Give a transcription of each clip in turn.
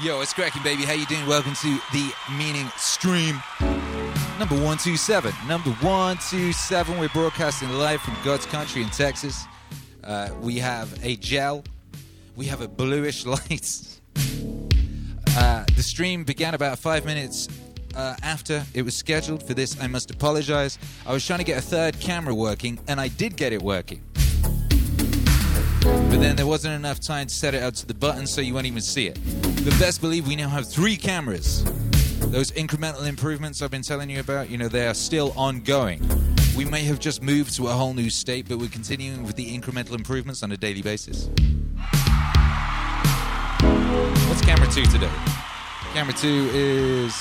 Yo, it's cracking, baby. How you doing? Welcome to the Meaning Stream. Number 127. Number 127. We're broadcasting live from God's country in Texas. Uh, we have a gel. We have a bluish light. Uh, the stream began about five minutes uh, after it was scheduled for this. I must apologize. I was trying to get a third camera working, and I did get it working. But then there wasn't enough time to set it up to the button, so you won't even see it. But best believe we now have three cameras. Those incremental improvements I've been telling you about, you know, they are still ongoing. We may have just moved to a whole new state, but we're continuing with the incremental improvements on a daily basis. What's camera two today? Camera two is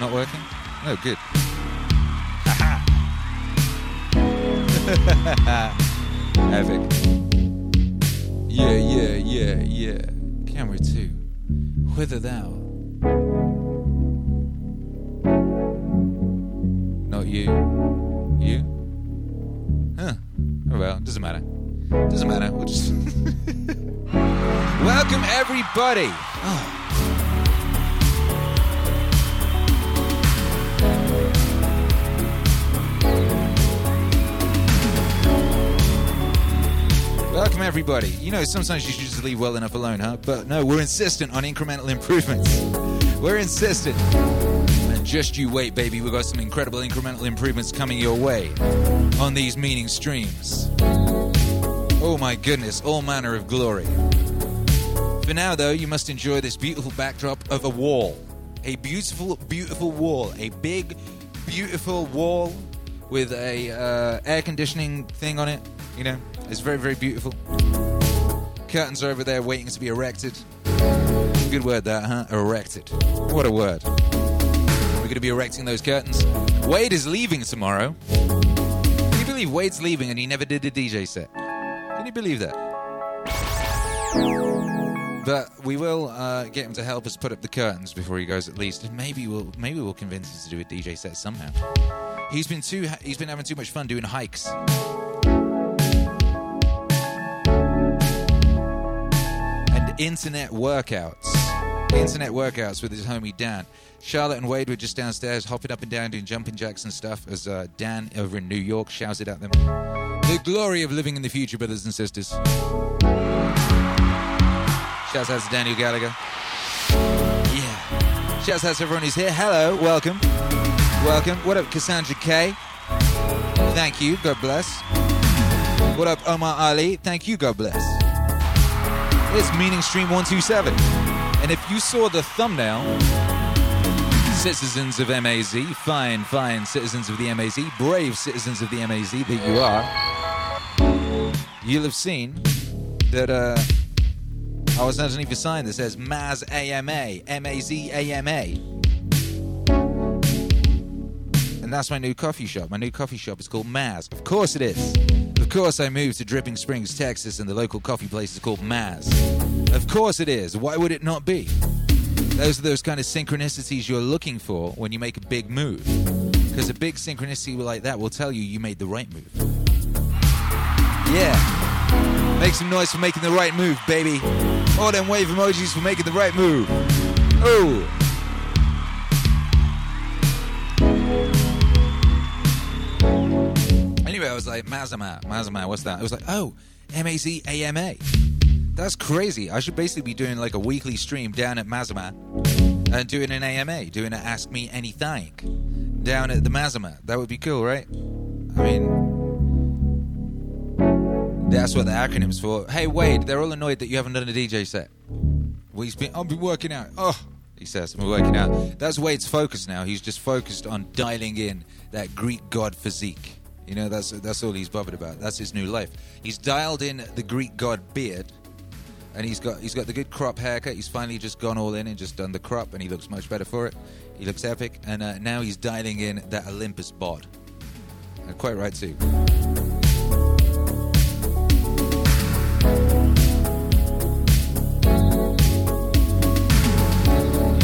not working? Oh, good. Epic. Yeah, yeah, yeah, yeah. Camera two. Whither thou? Not you. You? Huh. Oh well, doesn't matter. Doesn't matter. We'll just. Welcome, everybody. Oh. Welcome, everybody. You know, sometimes you should just leave well enough alone, huh? But no, we're insistent on incremental improvements. We're insistent. And just you wait, baby. We've got some incredible incremental improvements coming your way on these meaning streams. Oh my goodness, all manner of glory. For now, though, you must enjoy this beautiful backdrop of a wall. A beautiful, beautiful wall. A big, beautiful wall with a uh, air conditioning thing on it. You know, it's very, very beautiful. Curtains are over there waiting to be erected. Good word, that, huh? Erected. What a word. We're going to be erecting those curtains. Wade is leaving tomorrow. Can you believe Wade's leaving and he never did a DJ set? Can you believe that? But we will uh, get him to help us put up the curtains before he goes, at least. Maybe we'll maybe we'll convince him to do a DJ set somehow. He's been too he's been having too much fun doing hikes. Internet workouts. Internet workouts with his homie Dan. Charlotte and Wade were just downstairs hopping up and down doing jumping jacks and stuff as uh, Dan over in New York shouted at them. The glory of living in the future, brothers and sisters. Shouts out to Daniel Gallagher. Yeah. Shouts out to everyone who's here. Hello, welcome. Welcome. What up, Cassandra K? Thank you, God bless. What up, Omar Ali? Thank you, God bless. It's Meaning Stream 127. And if you saw the thumbnail, citizens of MAZ, fine, fine citizens of the MAZ, brave citizens of the MAZ that you are, you'll have seen that uh, I was underneath a sign that says Maz AMA, M A Z A M A. And that's my new coffee shop. My new coffee shop is called Maz. Of course it is. Of course I moved to Dripping Springs, Texas, and the local coffee place is called Maz. Of course it is. Why would it not be? Those are those kind of synchronicities you're looking for when you make a big move. Because a big synchronicity like that will tell you you made the right move. Yeah. Make some noise for making the right move, baby. All them wave emojis for making the right move. Oh. Was like, Mazama, Mazama, what's that? I was like, oh, M A Z A M A. That's crazy. I should basically be doing like a weekly stream down at Mazama and doing an AMA, doing an Ask Me Anything down at the Mazama. That would be cool, right? I mean, that's what the acronym's for. Hey, Wade, they're all annoyed that you haven't done a DJ set. Well, he's been, I've been working out. Oh, he says, I'm working out. That's Wade's focus now. He's just focused on dialing in that Greek god physique. You know, that's that's all he's bothered about. That's his new life. He's dialed in the Greek god beard, and he's got he's got the good crop haircut. He's finally just gone all in and just done the crop, and he looks much better for it. He looks epic, and uh, now he's dialing in that Olympus bod. Uh, quite right too.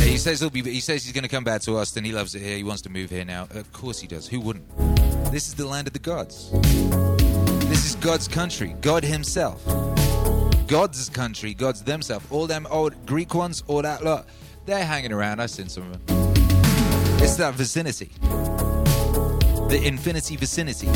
He says he'll be. He says he's going to come back to Austin. He loves it here. He wants to move here now. Of course he does. Who wouldn't? This is the land of the gods. This is God's country. God Himself. God's country, God's themselves, all them old Greek ones, all that lot, they're hanging around. I've seen some of them. It's that vicinity. The infinity vicinity.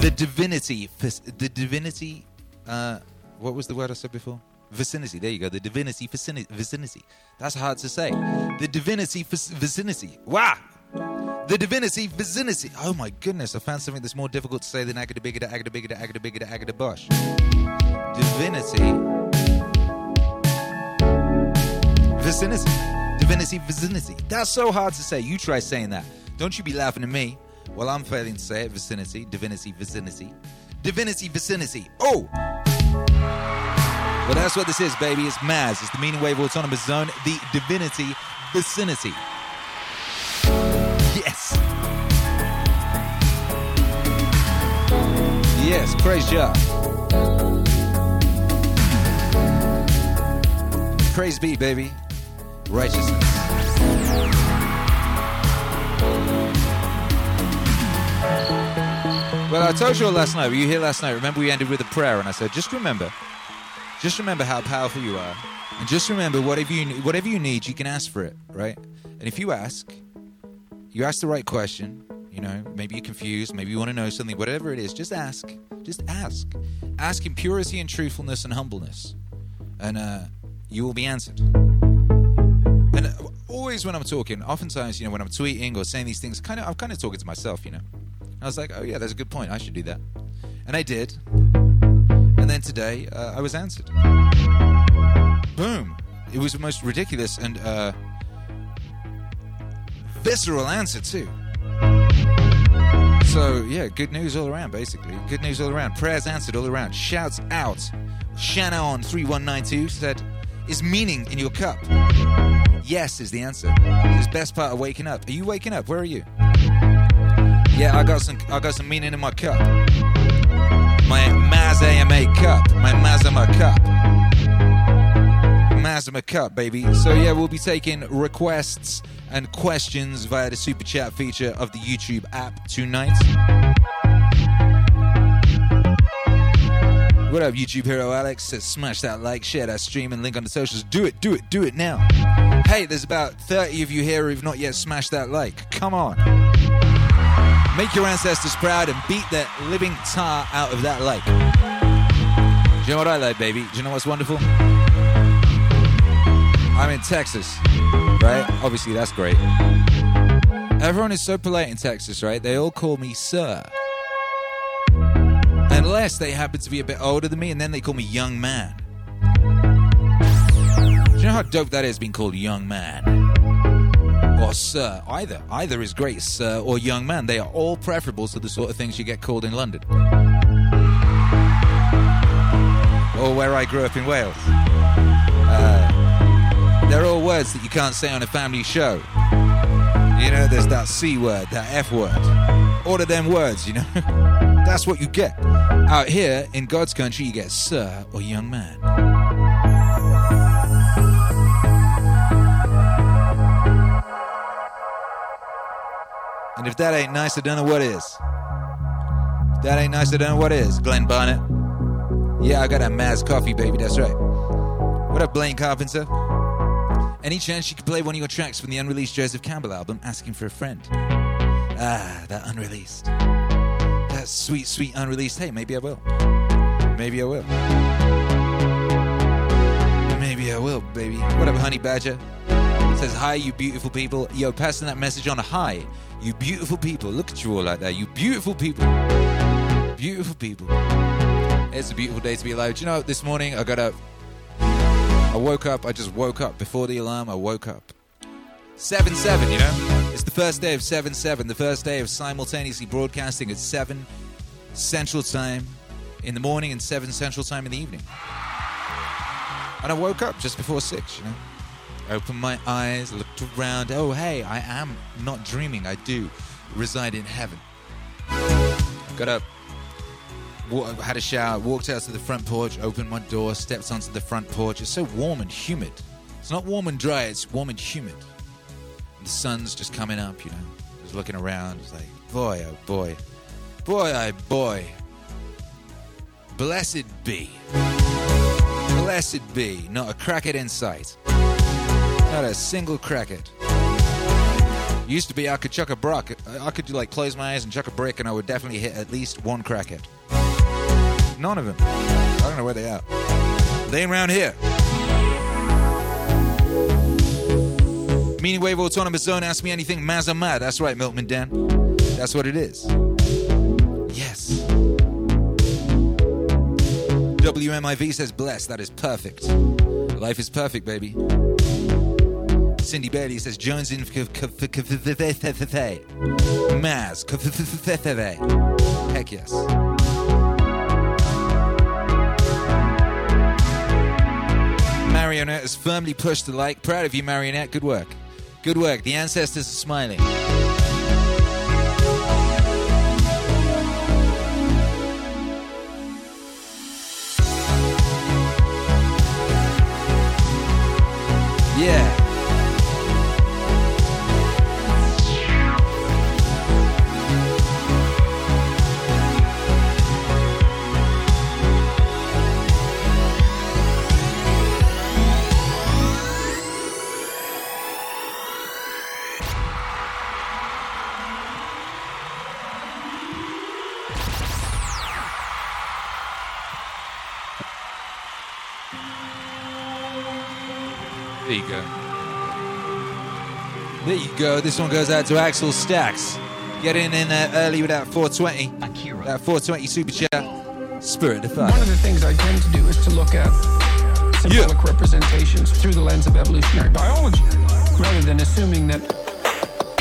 The divinity. The divinity. Uh, what was the word I said before? Vicinity. There you go. The divinity vicinity. That's hard to say. The divinity vicinity. Wow. The divinity vicinity. Oh my goodness, I found something that's more difficult to say than agada bigada agada bigada agada bigada agada bosh. Divinity vicinity. Divinity vicinity. That's so hard to say. You try saying that. Don't you be laughing at me. Well, I'm failing to say it. Vicinity, divinity, vicinity. Divinity, vicinity. Oh! Well, that's what this is, baby. It's MAZ. It's the Meaning Wave Autonomous Zone, the divinity vicinity. Yes, praise Jah. Praise be, baby. Righteousness. Well, I told you all last night. Were you here last night? Remember, we ended with a prayer, and I said, just remember, just remember how powerful you are, and just remember whatever you whatever you need, you can ask for it, right? And if you ask, you ask the right question. You know, maybe you're confused, maybe you want to know something, whatever it is, just ask. Just ask. Ask in purity and truthfulness and humbleness, and uh, you will be answered. And uh, always when I'm talking, oftentimes, you know, when I'm tweeting or saying these things, kind of, I'm kind of talking to myself, you know. I was like, oh yeah, that's a good point. I should do that, and I did. And then today, uh, I was answered. Boom! It was the most ridiculous and uh, visceral answer too. So yeah, good news all around. Basically, good news all around. Prayers answered all around. Shouts out. Shannon three one nine two said, "Is meaning in your cup?" Yes is the answer. It's best part of waking up. Are you waking up? Where are you? Yeah, I got some. I got some meaning in my cup. My Maz AMA cup. My Mazama cup. Mazama cup, baby. So yeah, we'll be taking requests and questions via the super chat feature of the YouTube app tonight. What up, YouTube hero Alex? Smash that like, share that stream, and link on the socials. Do it, do it, do it now. Hey, there's about 30 of you here who've not yet smashed that like. Come on. Make your ancestors proud and beat the living tar out of that like. Do you know what I like, baby? Do you know what's wonderful? I'm in Texas, right? Obviously, that's great. Everyone is so polite in Texas, right? They all call me sir. Unless they happen to be a bit older than me, and then they call me young man. Do you know how dope that is being called young man? Or sir, either. Either is great, sir or young man. They are all preferable to the sort of things you get called in London. Or where I grew up in Wales. Uh, they're all words that you can't say on a family show. You know, there's that C word, that F word. All of them words, you know. That's what you get. Out here in God's country, you get sir or young man. And if that ain't nice, I don't know what is. If that ain't nice, I don't know what is. Glenn Barnett. Yeah, I got that Maz coffee, baby. That's right. What up, Blaine Carpenter? Any chance you could play one of your tracks from the unreleased Joseph Campbell album, Asking for a Friend? Ah, that unreleased. That sweet, sweet unreleased. Hey, maybe I will. Maybe I will. Maybe I will, baby. What up, Honey Badger? It says, Hi, you beautiful people. Yo, passing that message on high. You beautiful people. Look at you all like that. You beautiful people. Beautiful people. It's a beautiful day to be alive. Do you know, this morning I got up. I woke up. I just woke up before the alarm. I woke up. 7 7, you know? It's the first day of 7 7, the first day of simultaneously broadcasting at 7 Central Time in the morning and 7 Central Time in the evening. And I woke up just before 6, you know? Opened my eyes, looked around. Oh, hey, I am not dreaming. I do reside in heaven. Got up, had a shower, walked out to the front porch, opened my door, stepped onto the front porch. It's so warm and humid. It's not warm and dry, it's warm and humid. And the sun's just coming up, you know. Just looking around. It's like, boy, oh boy. Boy, oh boy. Blessed be. Blessed be. Not a crackhead in sight. Not a single crackhead. Used to be I could chuck a brick. I could like close my eyes and chuck a brick, and I would definitely hit at least one crackhead. None of them. I don't know where they are. They ain't around here. Meaning Wave Autonomous Zone, ask me anything, Mazamad. That's right, Milkman Dan. That's what it is. Yes. WMIV says blessed. That is perfect. Life is perfect, baby. Cindy Bailey says Jones in Maz. Heck yes. Marionette has firmly pushed the like. Proud of you, Marionette. Good work. Good work. The ancestors are smiling. Go. This one goes out to Axel Stacks. Get in in there early with that 420. That 420 super chat. Spirit of fire One of the things I tend to do is to look at symbolic representations through the lens of evolutionary biology, rather than assuming that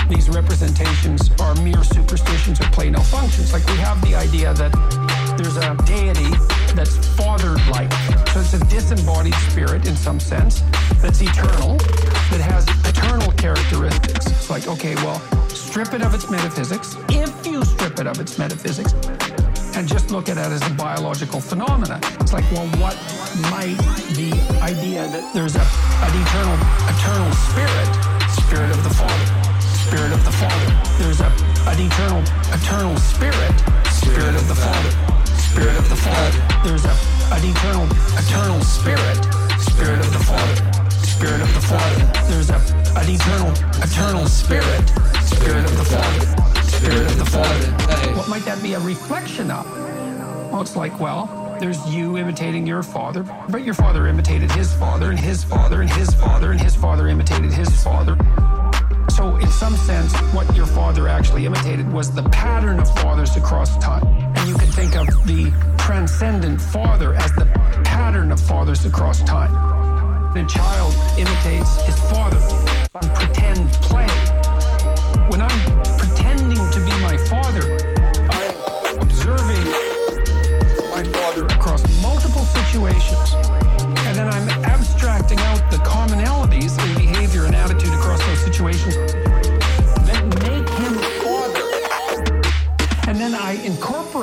these representations are mere superstitions or play no functions. Like we have the idea that there's a deity that's father-like. So it's a disembodied spirit in some sense that's eternal, that has eternal characteristics. It's like, okay, well, strip it of its metaphysics. If you strip it of its metaphysics and just look at it as a biological phenomena, it's like, well, what might the idea that there's a, an eternal, eternal spirit, spirit of the Father, spirit of the Father, there's a, an eternal, eternal spirit, spirit of the Father, spirit of the Father, there's a, an eternal, eternal spirit, spirit of the Father, spirit of the Father, there's a, an eternal, eternal spirit, spirit of the Father, spirit of the Father. What might that be a reflection of? Well, it's like, well, there's you imitating your father, but your father imitated his father, and his father, and his father, and his father imitated his father. So, in some sense, what your father actually imitated was the pattern of fathers across time. And you can think of the transcendent father as the pattern of fathers across time. A child imitates his father pretend play. When I'm pretending to be my father, I'm observing my father across multiple situations. And then I'm abstracting out the commonalities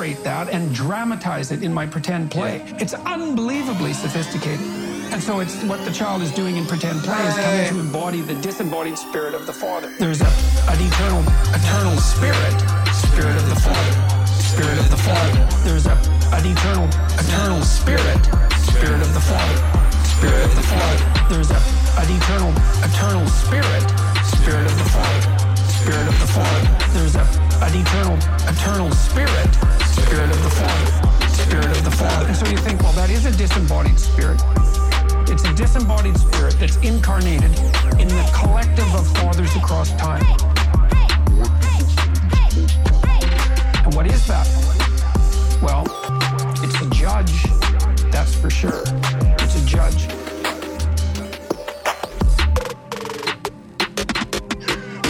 incorporate that and dramatize it in my pretend play. It's unbelievably sophisticated. And so it's what the child is doing in pretend play is coming to embody the disembodied spirit of the father. There's a, an eternal, eternal spirit, spirit of the father, spirit of the father. There's a, an eternal, eternal spirit, spirit of the father, spirit of the father. There's a, an eternal, eternal spirit, spirit of the father, spirit of the father. There's a, an eternal, eternal spirit, spirit of the father, spirit of the father. And so you think, well, that is a disembodied spirit. It's a disembodied spirit that's incarnated in the collective of fathers across time. And what is that? Well, it's a judge, that's for sure. It's a judge.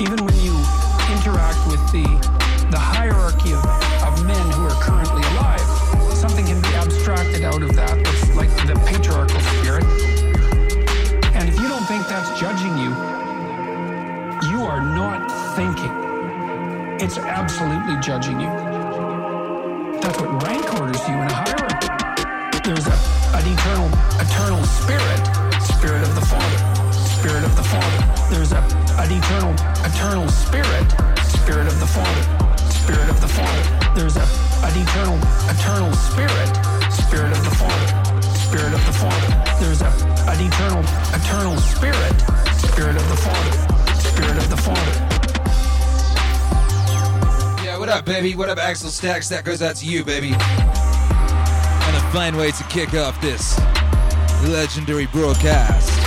Even when you interact with the, the hierarchy of, of men who are currently alive, something can be abstracted out of that. It's like the patriarchal spirit. And if you don't think that's judging you, you are not thinking. It's absolutely judging you. That's what rank orders you in a hierarchy. There's a, an eternal, eternal spirit, spirit of the Father, spirit of the Father. There's a, an eternal, eternal spirit, spirit of the Father, spirit of the Father. There's a, an eternal, eternal spirit, Spirit of the Father. Spirit of the Father. There's a, an eternal, eternal Spirit. Spirit of the Father. Spirit of the Father. Yeah, what up, baby? What up, Axel Stacks? That goes out to you, baby. And a fine way to kick off this legendary broadcast.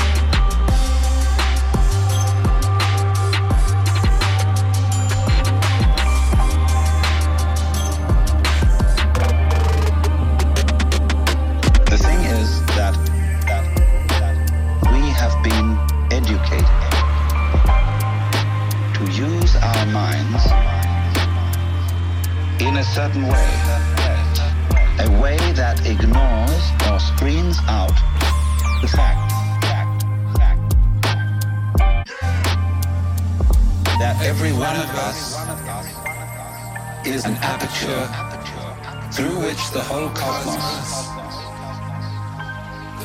The whole cosmos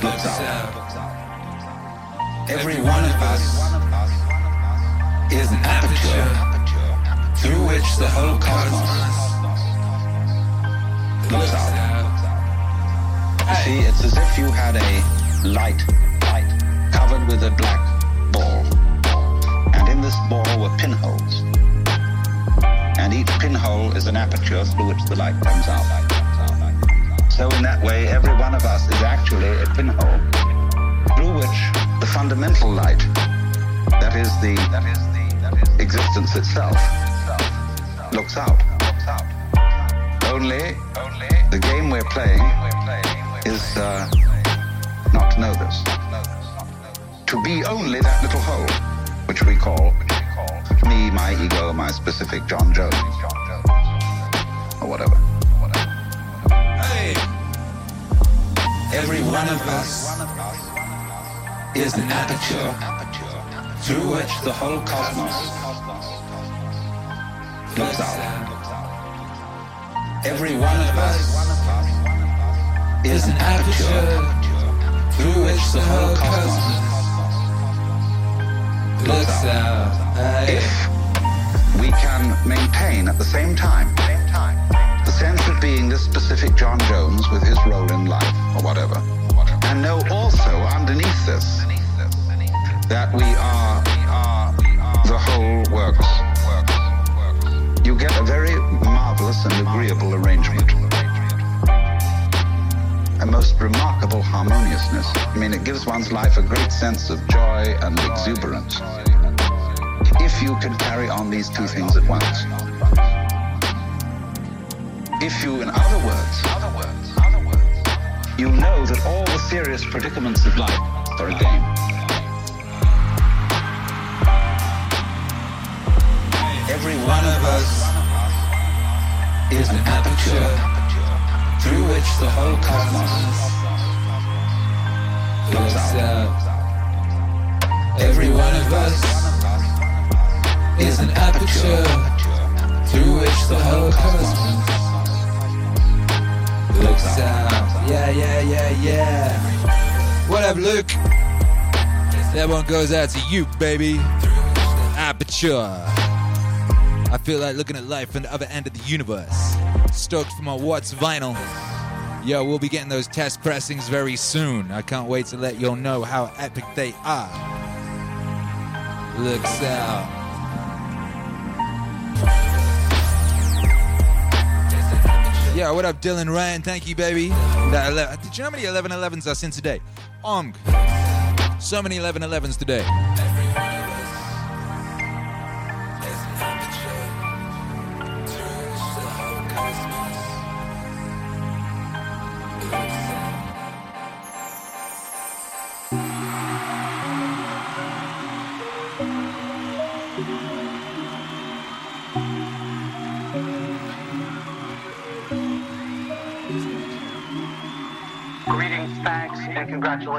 looks out. Uh, every one of us is an aperture through which the whole cosmos looks out. You see, it's as if you had a light, light covered with a black ball. And in this ball were pinholes. And each pinhole is an aperture through which the light comes out. So in that way, every one of us is actually a pinhole through which the fundamental light, that is the, that is the, that is existence itself, looks out. Only the game we're playing is uh, not to know this. To be only that little hole, which we call me, my ego, my specific John Jones, Every one of us is an aperture through which the whole cosmos looks out. Every one of us is an aperture through which the whole cosmos looks out. If we can maintain at the same time being this specific John Jones with his role in life or whatever, and know also underneath this that we are the whole works, you get a very marvelous and agreeable arrangement. A most remarkable harmoniousness. I mean, it gives one's life a great sense of joy and exuberance. If you can carry on these two things at once. If you, in other words, you know that all the serious predicaments of life are a game. Every one of us is an aperture through which the whole cosmos looks out. Every one of us is an aperture through which the whole cosmos looks out. Yeah, yeah, yeah, yeah. What up, Luke? That one goes out to you, baby. Aperture. I feel like looking at life from the other end of the universe. Stoked for my Watts vinyl. Yo, we'll be getting those test pressings very soon. I can't wait to let y'all know how epic they are. Looks out. Yo, what up, Dylan Ryan? Thank you, baby. That 11, did you know how many 11 11s I seen today? Ong. So many 11 11s today.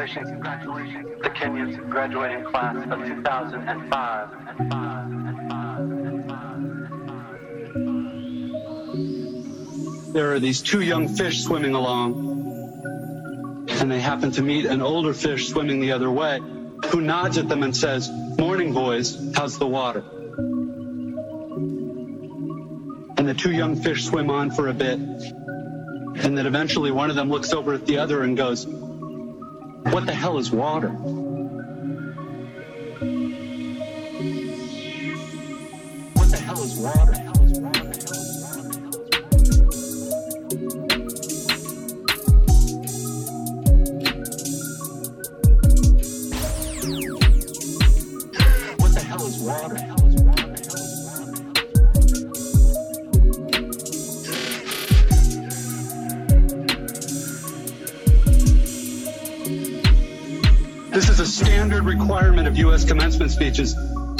Congratulations, congratulations, the Kenyon's graduating class of 2005. There are these two young fish swimming along, and they happen to meet an older fish swimming the other way, who nods at them and says, Morning, boys, how's the water? And the two young fish swim on for a bit, And then eventually one of them looks over at the other and goes, What the hell is water? What the hell is water? Standard requirement of U.S. commencement speeches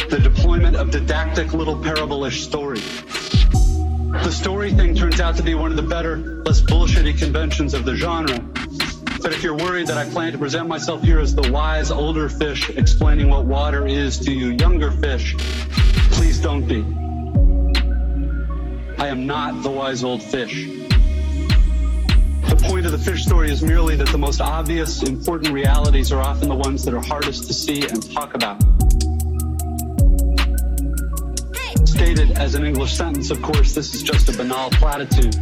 the deployment of didactic little parable-ish story. The story thing turns out to be one of the better, less bullshitty conventions of the genre. But if you're worried that I plan to present myself here as the wise older fish explaining what water is to you younger fish, please don't be. I am not the wise old fish. The point of the fish story is merely that the most obvious, important realities are often the ones that are hardest to see and talk about. Stated as an English sentence, of course, this is just a banal platitude.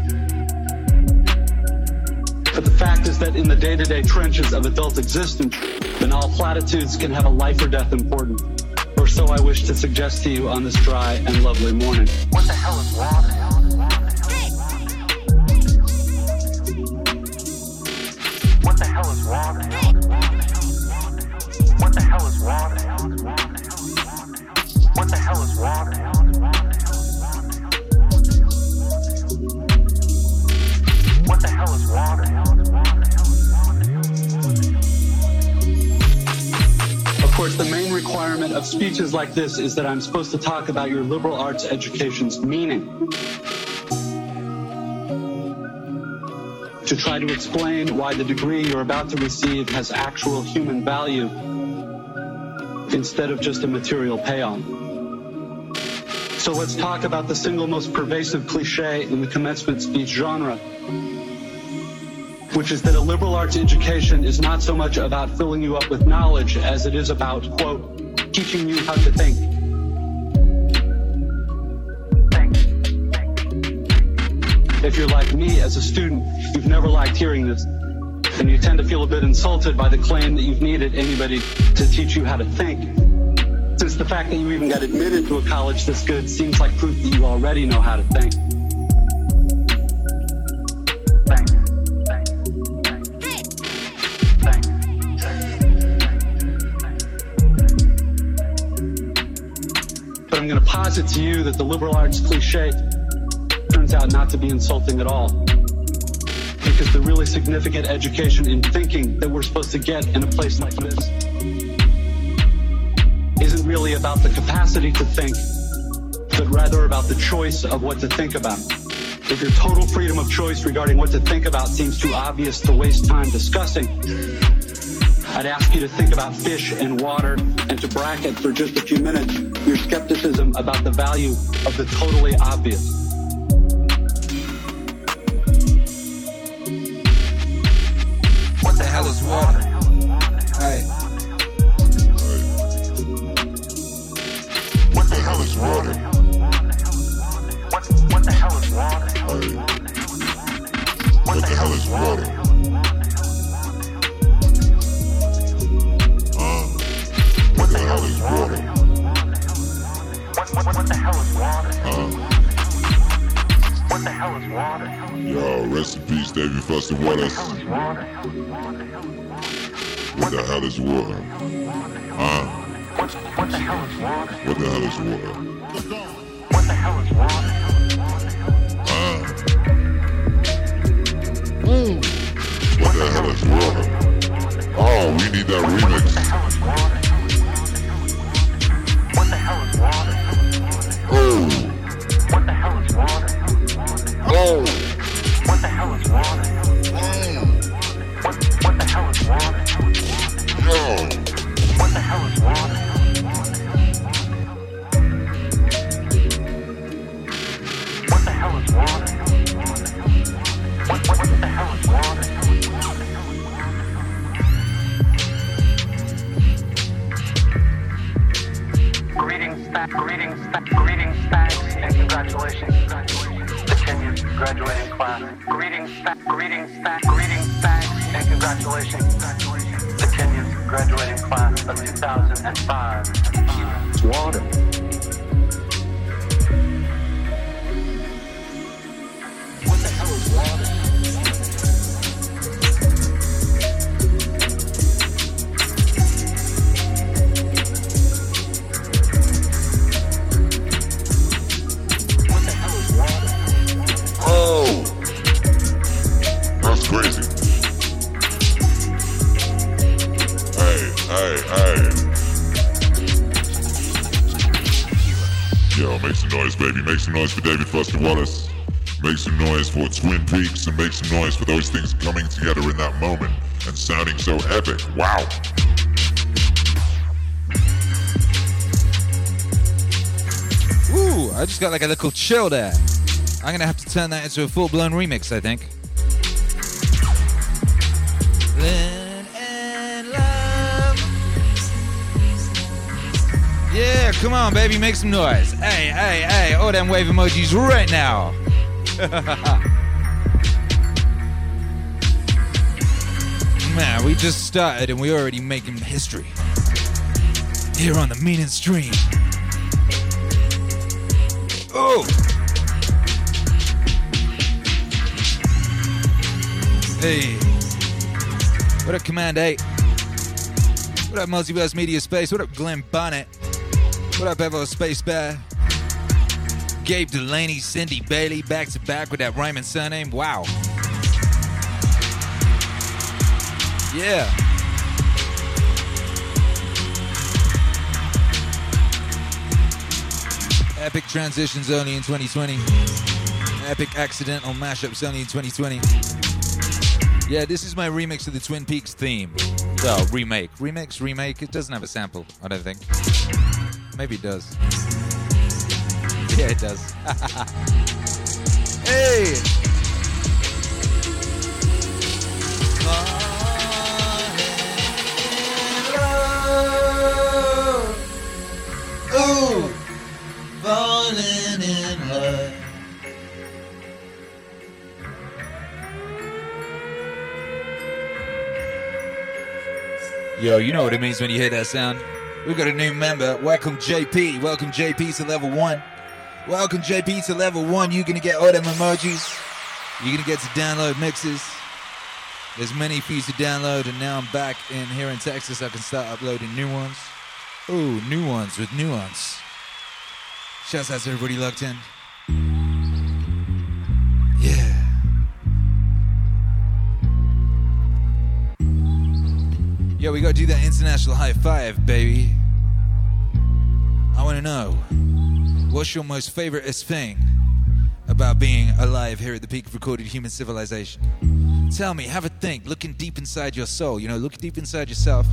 But the fact is that in the day to day trenches of adult existence, banal platitudes can have a life or death importance. Or so I wish to suggest to you on this dry and lovely morning. What the hell is water? Speeches like this is that I'm supposed to talk about your liberal arts education's meaning. To try to explain why the degree you're about to receive has actual human value instead of just a material payoff. So let's talk about the single most pervasive cliche in the commencement speech genre, which is that a liberal arts education is not so much about filling you up with knowledge as it is about, quote, teaching you how to think. If you're like me as a student, you've never liked hearing this, and you tend to feel a bit insulted by the claim that you've needed anybody to teach you how to think. The fact that you even got admitted to a college this good seems like proof that you already know how to think. But I'm going to posit to you that the liberal arts cliche turns out not to be insulting at all. Because the really significant education in thinking that we're supposed to get in a place like this isn't really about the capacity to think, but rather about the choice of what to think about. If your total freedom of choice regarding what to think about seems too obvious to waste time discussing, I'd ask you to think about fish and water and to bracket for just a few minutes your skepticism about the value of the totally obvious. What sounding so epic. Wow. Ooh, I just got like a little chill there. I'm gonna have to turn that into a full blown remix, I think. Yeah, come on, baby, make some noise. Hey, hey, hey, all them wave emojis right now. just started and we're already making history. Here on the Meaning Stream. Oh! Hey. What up, Command 8? What up, Multiverse Media Space? What up, Glenn Bonnet? What up, Evo Space Bear? Gabe Delaney, Cindy Bailey, back to back with that rhyming surname. Wow. Yeah. Epic transitions only in 2020. Epic accidental mashups only in 2020. Yeah, this is my remix of the Twin Peaks theme. Well, remake. Remix, remake. It doesn't have a sample, I don't think. Maybe it does. Yeah, it does. hey! Ooh! Falling in love. Yo, you know what it means when you hear that sound. We've got a new member. Welcome, JP. Welcome, JP, to level one. Welcome, JP, to level one. You're gonna get all them emojis. You're gonna get to download mixes. There's many for you to download, and now I'm back in here in Texas. I can start uploading new ones. Ooh, new ones with nuance. Shouts out to everybody locked in. Yeah. Yo, we gotta do that international high five, baby. I wanna know, what's your most favoriteest thing about being alive here at the peak of recorded human civilization? Tell me, have a think, looking deep inside your soul, you know, look deep inside yourself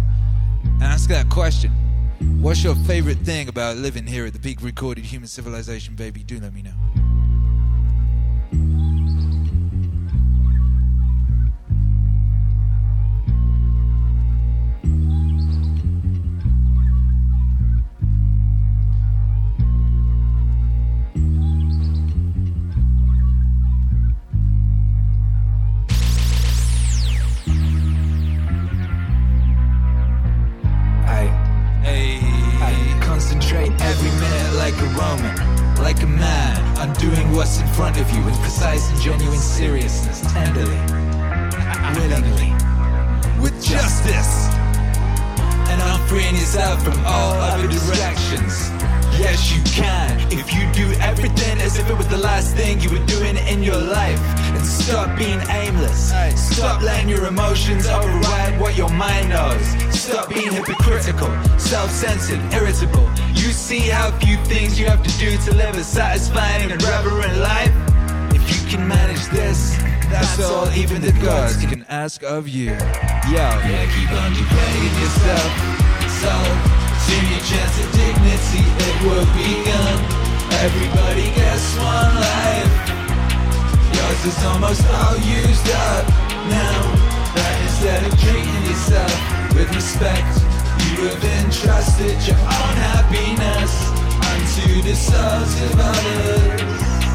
and ask that question. What's your favorite thing about living here at the peak recorded human civilization, baby? Do let me know. What's in front of you with precise and genuine seriousness, tenderly, willingly, with justice. And unfreeing yourself from all other distractions. Yes, you can. If you do everything as if it was the last thing you were doing in your life. And stop being aimless. Stop letting your emotions override what your mind knows. Stop being hypocritical, self censored, irritable. You see how few things you have to do to live a satisfying and reverent life? If you can manage this, that's all even the gods can ask of you. Yo, yeah, keep on degrading yourself. So, your chance at dignity, it will begun. Everybody gets one life. Yours is almost all used up now. That instead of treating yourself with respect, you have entrusted your own happiness unto the souls of others.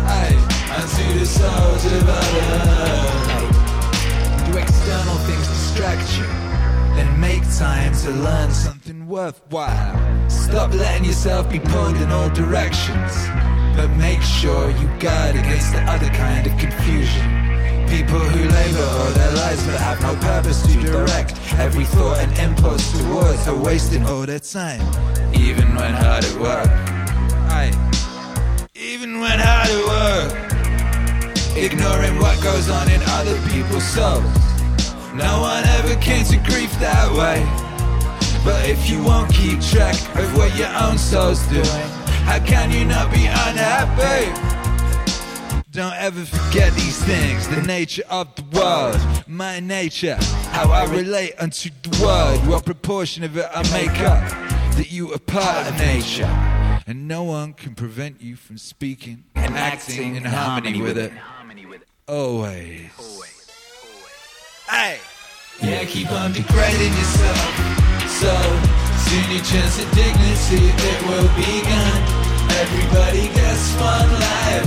Aye, and to the souls of others. Do external things distract you? Then make time to learn something worthwhile. Stop letting yourself be pulled in all directions. But make sure you guard against the other kind of confusion. People who labor all their lives but have no purpose to direct every thought and impulse towards are wasting all their time. Even when hard at work. Even when hard at work. Ignoring what goes on in other people's souls. No one ever came to grief that way. But if you won't keep track of what your own soul's doing, how can you not be unhappy? Don't ever forget these things, the nature of the world, my nature, how I relate unto the world, what proportion of it I make up, that you are part of nature. And no one can prevent you from speaking and acting in harmony with it. Always. Hey! Yeah, keep on degrading yourself. So soon your chance at dignity it will be gone. Everybody gets one life.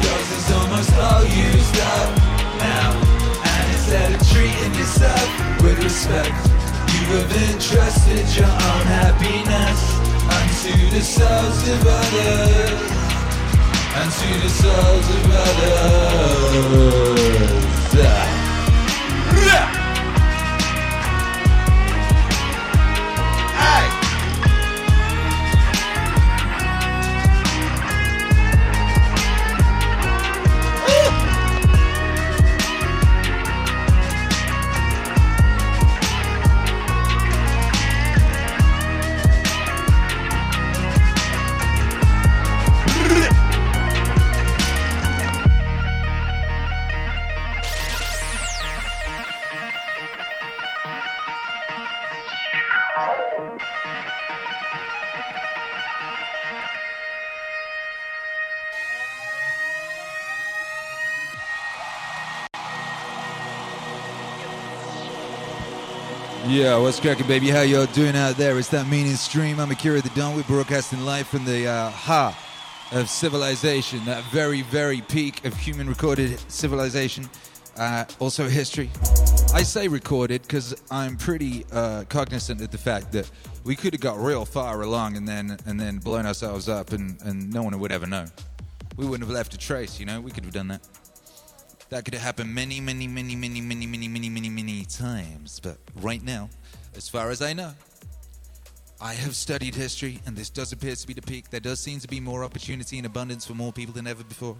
Yours is almost all used up now. And instead of treating yourself with respect, you have entrusted your own happiness unto the souls of others. Unto the souls of others. What's cracking, baby? How y'all doing out there? It's that meaning stream. I'm Akira the Don. We're broadcasting live from the uh, heart of civilization, that very, very peak of human recorded civilization, uh, also history. I say recorded because I'm pretty uh, cognizant of the fact that we could have got real far along and then and then blown ourselves up, and, and no one would ever know. We wouldn't have left a trace, you know. We could have done that. That could have happened many, many, many, many, many, many, many, many, many times. But right now, as far as I know, I have studied history, and this does appear to be the peak. There does seem to be more opportunity and abundance for more people than ever before.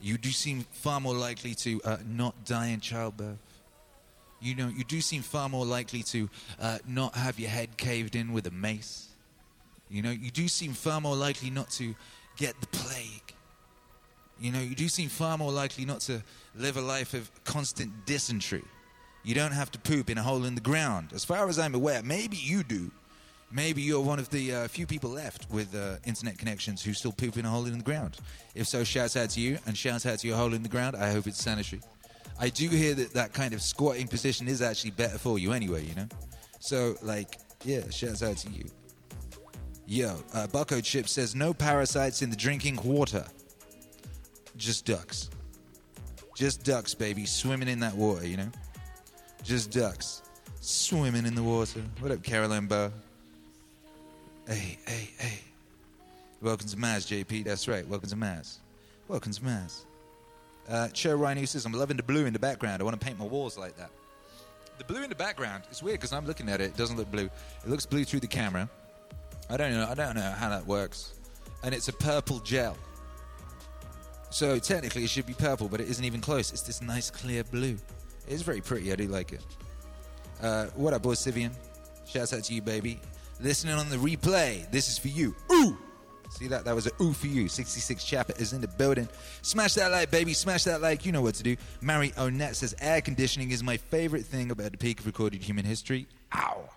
You do seem far more likely to uh, not die in childbirth. You know, you do seem far more likely to uh, not have your head caved in with a mace. You know, you do seem far more likely not to get the plague. You know, you do seem far more likely not to live a life of constant dysentery. You don't have to poop in a hole in the ground. As far as I'm aware, maybe you do. Maybe you're one of the uh, few people left with uh, internet connections who still poop in a hole in the ground. If so, shouts out to you and shouts out to your hole in the ground. I hope it's sanitary. I do hear that that kind of squatting position is actually better for you anyway, you know? So, like, yeah, shouts out to you. Yo, uh, Bucko Chip says no parasites in the drinking water. Just ducks. Just ducks, baby, swimming in that water, you know? Just ducks. Swimming in the water. What up, Caroline Burr? Hey, hey, hey. Welcome to Maz, JP. That's right. Welcome to Maz. Welcome to Maz. Uh, Cho Rhino says, I'm loving the blue in the background. I want to paint my walls like that. The blue in the background, it's weird because I'm looking at it. It doesn't look blue. It looks blue through the camera. I don't know. I don't know how that works. And it's a purple gel. So technically it should be purple, but it isn't even close. It's this nice clear blue. It is very pretty. I do like it. Uh, what up, Sivian? Shouts out to you, baby. Listening on the replay. This is for you. Ooh! See that? That was a ooh for you. 66 Chapter is in the building. Smash that like, baby. Smash that like. You know what to do. Mary Onet says air conditioning is my favorite thing about the peak of recorded human history. Ow.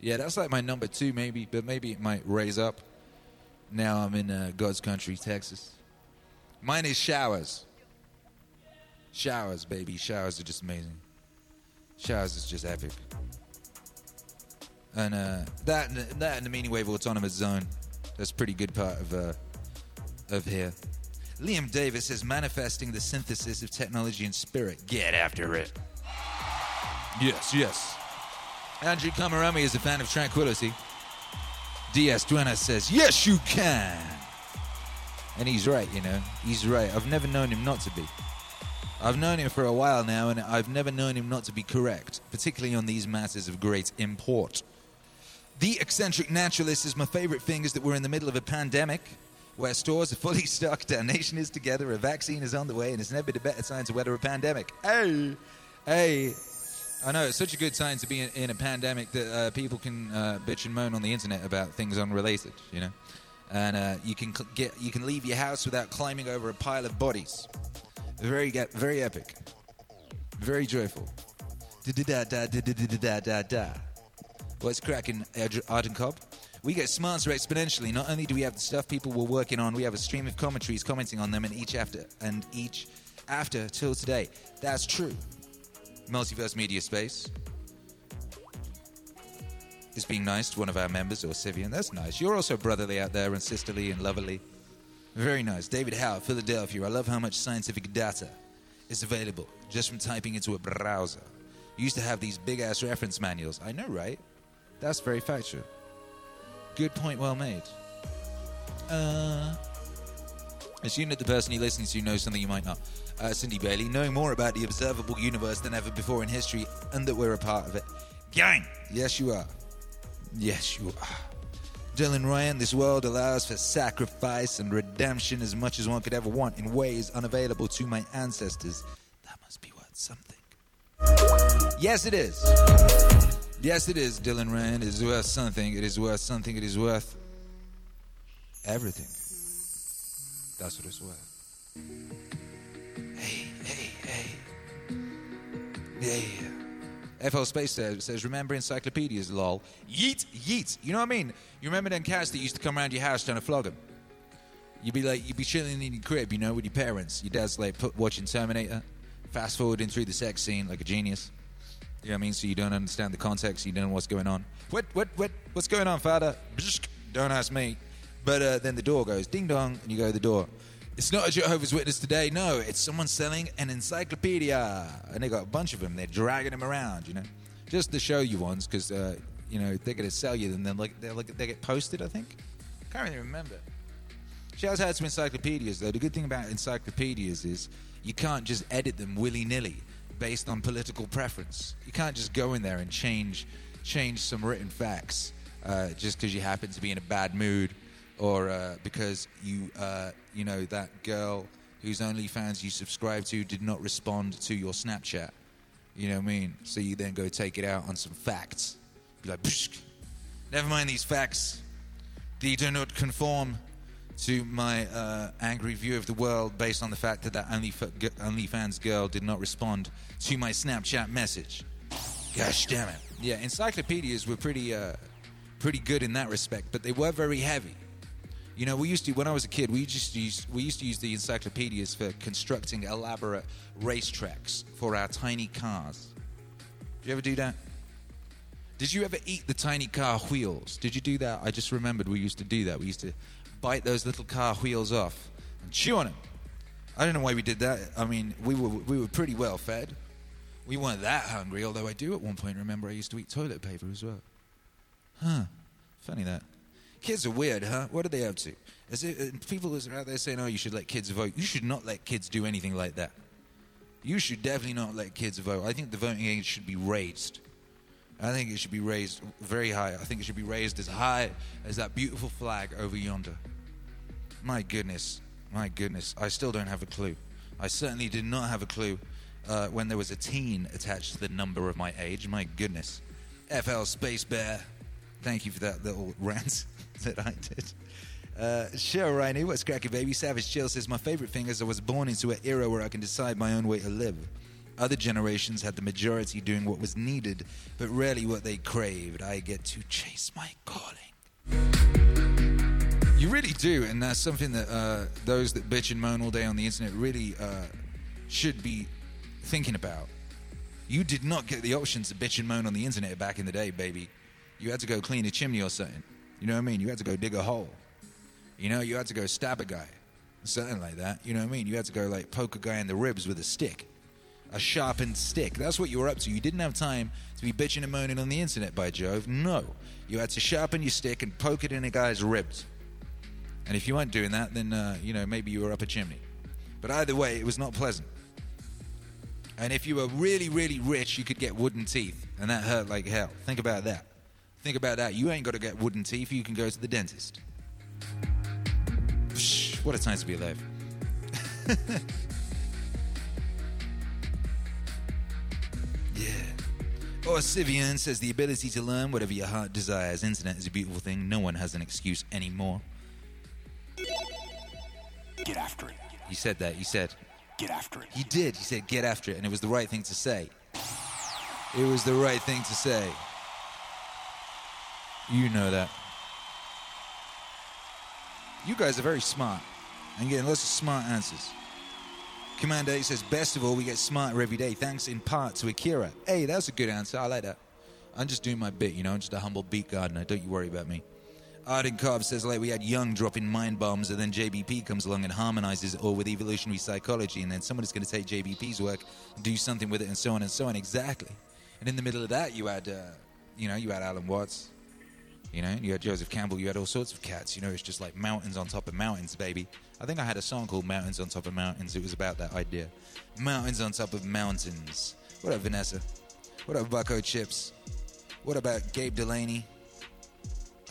Yeah, that's like my number two, maybe, but maybe it might raise up. Now I'm in uh, God's country, Texas. Mine is showers. Showers, baby. Showers are just amazing. Showers is just epic. And uh, that, and- that and the Meaning Wave Autonomous Zone. That's a pretty good part of uh, of here. Liam Davis says manifesting the synthesis of technology and spirit. Get after it. Yes, yes. Andrew Kamarami is a fan of tranquility. DS Duena says, Yes, you can. And he's right, you know. He's right. I've never known him not to be. I've known him for a while now, and I've never known him not to be correct, particularly on these matters of great import. The eccentric naturalist is my favorite thing is that we're in the middle of a pandemic where stores are fully stocked, our nation is together, a vaccine is on the way, and it's never been a better time to weather a pandemic. Hey, hey. I know it's such a good time to be in, in a pandemic that uh, people can uh, bitch and moan on the internet about things unrelated, you know, and uh, you can cl- get you can leave your house without climbing over a pile of bodies. Very, very epic. Very joyful. Da da da da da da da da. What's cracking, Arden Cob? We get smarter exponentially. Not only do we have the stuff people were working on, we have a stream of commentaries commenting on them, and each after and each after till today. That's true. Multiverse Media Space is being nice to one of our members, or Sivian. That's nice. You're also brotherly out there, and sisterly, and loverly. Very nice. David Howe, Philadelphia. I love how much scientific data is available just from typing into a browser. You used to have these big ass reference manuals. I know, right? That's very factual. Good point, well made. Uh, assume that the person you're listening to knows something you might not. Uh, Cindy Bailey, knowing more about the observable universe than ever before in history, and that we're a part of it. Gang! Yes, you are. Yes, you are. Dylan Ryan, this world allows for sacrifice and redemption as much as one could ever want in ways unavailable to my ancestors. That must be worth something. Yes, it is. Yes, it is, Dylan Ryan. It is worth something. It is worth something. It is worth everything. That's what it's worth. Hey, hey, hey. Yeah. FL Space says, says, remember encyclopedias, lol. Yeet, yeet. You know what I mean? You remember them cats that used to come around your house trying to flog them? You'd be like, you'd be chilling in your crib, you know, with your parents. Your dad's like put, watching Terminator, fast forwarding through the sex scene like a genius. You know what I mean? So you don't understand the context, you don't know what's going on. What, what, what, what's going on, father? Don't ask me. But uh, then the door goes ding dong, and you go to the door. It's not a Jehovah's Witness today. No, it's someone selling an encyclopedia, and they got a bunch of them. They're dragging them around, you know, just to show you ones, because uh, you know they're going to sell you them. Then like they like they get posted. I think. I can't really remember. Shouts out to encyclopedias though. The good thing about encyclopedias is you can't just edit them willy nilly based on political preference. You can't just go in there and change change some written facts uh, just because you happen to be in a bad mood or uh, because you uh, you know that girl whose OnlyFans you subscribe to did not respond to your Snapchat. You know what I mean? So you then go take it out on some facts. Be like, never mind these facts. They do not conform to my uh, angry view of the world based on the fact that that Onlyf- OnlyFans girl did not respond to my Snapchat message. Gosh damn it! Yeah, encyclopedias were pretty, uh, pretty good in that respect, but they were very heavy. You know, we used to when I was a kid, we just used we used to use the encyclopedias for constructing elaborate racetracks for our tiny cars. Did you ever do that? Did you ever eat the tiny car wheels? Did you do that? I just remembered we used to do that. We used to bite those little car wheels off and chew on them. I don't know why we did that. I mean, we were we were pretty well fed. We weren't that hungry, although I do at one point remember I used to eat toilet paper as well. Huh. Funny that. Kids are weird, huh? What are they up to? It, uh, people are out there saying, oh, you should let kids vote. You should not let kids do anything like that. You should definitely not let kids vote. I think the voting age should be raised. I think it should be raised very high. I think it should be raised as high as that beautiful flag over yonder. My goodness. My goodness. I still don't have a clue. I certainly did not have a clue uh, when there was a teen attached to the number of my age. My goodness. FL Space Bear. Thank you for that little rant that I did. Uh, Cheryl Riney, what's cracking, baby? Savage Chill says, My favorite thing is I was born into an era where I can decide my own way to live. Other generations had the majority doing what was needed, but rarely what they craved. I get to chase my calling. You really do, and that's something that uh, those that bitch and moan all day on the internet really uh, should be thinking about. You did not get the option to bitch and moan on the internet back in the day, baby. You had to go clean a chimney or something. You know what I mean? You had to go dig a hole. You know, you had to go stab a guy. something like that. You know what I mean? You had to go like poke a guy in the ribs with a stick, a sharpened stick. That's what you were up to. You didn't have time to be bitching and moaning on the internet. By Jove, no. You had to sharpen your stick and poke it in a guy's ribs. And if you weren't doing that, then uh, you know maybe you were up a chimney. But either way, it was not pleasant. And if you were really, really rich, you could get wooden teeth, and that hurt like hell. Think about that. Think about that. You ain't got to get wooden teeth. You can go to the dentist. Psh, what a time to be alive. yeah. Or Sivian says the ability to learn whatever your heart desires. Internet is a beautiful thing. No one has an excuse anymore. Get after it. He said that. He said. Get after it. He did. He said, get after it. And it was the right thing to say. It was the right thing to say. You know that. You guys are very smart and getting lots of smart answers. Commander 8 says, best of all, we get smarter every day, thanks in part to Akira. Hey, that's a good answer. I like that. I'm just doing my bit, you know, I'm just a humble beat gardener. Don't you worry about me. Arden Cobb says, like, we had Jung dropping mind bombs, and then JBP comes along and harmonizes it all with evolutionary psychology, and then somebody's going to take JBP's work do something with it, and so on and so on. Exactly. And in the middle of that, you had, uh, you know, you had Alan Watts, you know, you had Joseph Campbell, you had all sorts of cats. You know, it's just like mountains on top of mountains, baby. I think I had a song called Mountains on Top of Mountains. It was about that idea. Mountains on top of mountains. What up, Vanessa? What up, Bucko Chips? What about Gabe Delaney?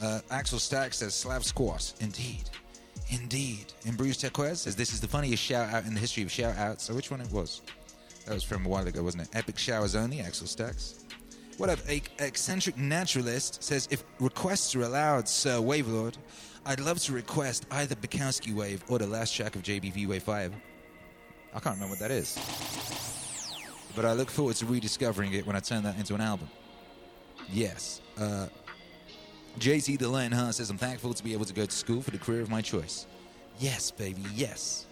Uh, Axel Stack says Slav Squash. Indeed. Indeed. And Bruce Tequez says this is the funniest shout out in the history of shout outs. So which one it was? That was from a while ago, wasn't it? Epic showers only, Axel Stacks. What up, a- eccentric naturalist says if requests are allowed, Sir Wavelord, I'd love to request either Bukowski Wave or the last track of JBP Wave 5. I can't remember what that is. But I look forward to rediscovering it when I turn that into an album. Yes. Uh, JT the Lionheart says, I'm thankful to be able to go to school for the career of my choice. Yes, baby, yes.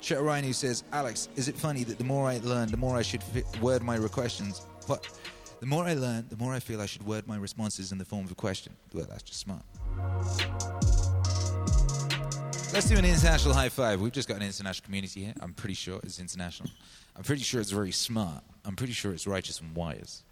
Chet who says, Alex, is it funny that the more I learn, the more I should word my questions? But the more I learn, the more I feel I should word my responses in the form of a question. Well, that's just smart. Let's do an international high five. We've just got an international community here. I'm pretty sure it's international. I'm pretty sure it's very smart. I'm pretty sure it's righteous and wise.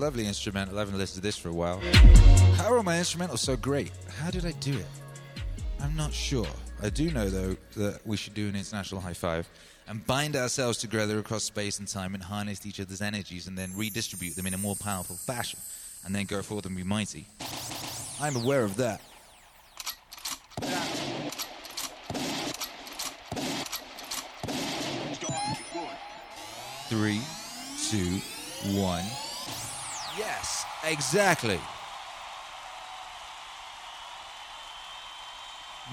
Lovely instrumental. I haven't listened to this for a while. How are my instrumentals oh, so great? How did I do it? I'm not sure. I do know, though, that we should do an international high five and bind ourselves together across space and time and harness each other's energies and then redistribute them in a more powerful fashion and then go forth and be mighty. I'm aware of that. Three, two, one. Yes, exactly.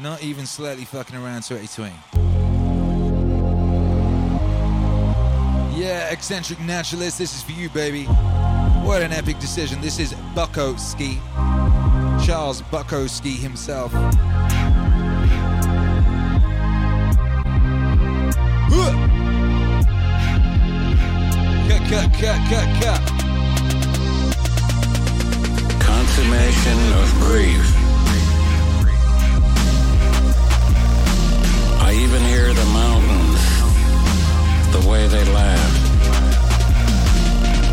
Not even slightly fucking around 2020. Yeah, eccentric naturalist, this is for you, baby. What an epic decision. This is Bukowski. Charles Bukowski himself. Cut, cut, cut, cut, cut. Consummation of grief. I even hear the mountains, the way they laugh.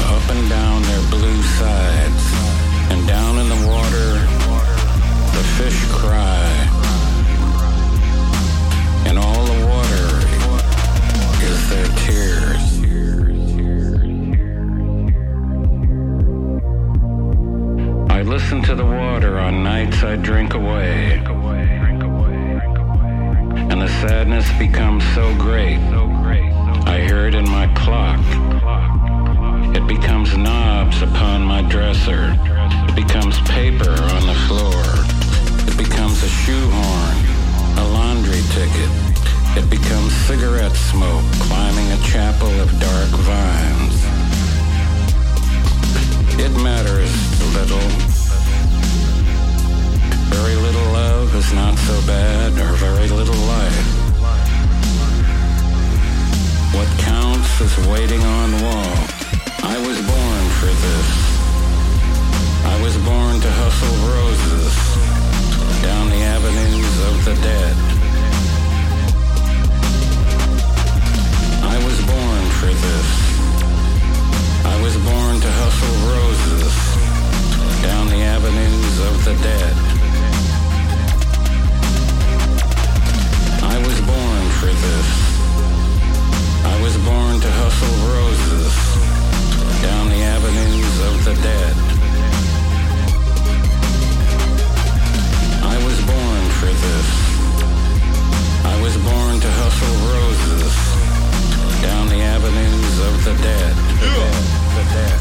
Up and down their blue sides, and down in the water, the fish cry. And all listen to the water on nights I drink away. And the sadness becomes so great. I hear it in my clock. It becomes knobs upon my dresser. It becomes paper on the floor. It becomes a shoehorn, a laundry ticket. It becomes cigarette smoke climbing a chapel of dark vines. It matters little. Very little love is not so bad, or very little life. What counts is waiting on wall. I was born for this. I was born to hustle roses down the avenues of the dead. I was born for this. I was born to hustle roses down the avenues of the dead. I was born for this. I was born to hustle roses down the avenues of the dead. I was born for this. I was born to hustle roses down the avenues of the dead. The dead.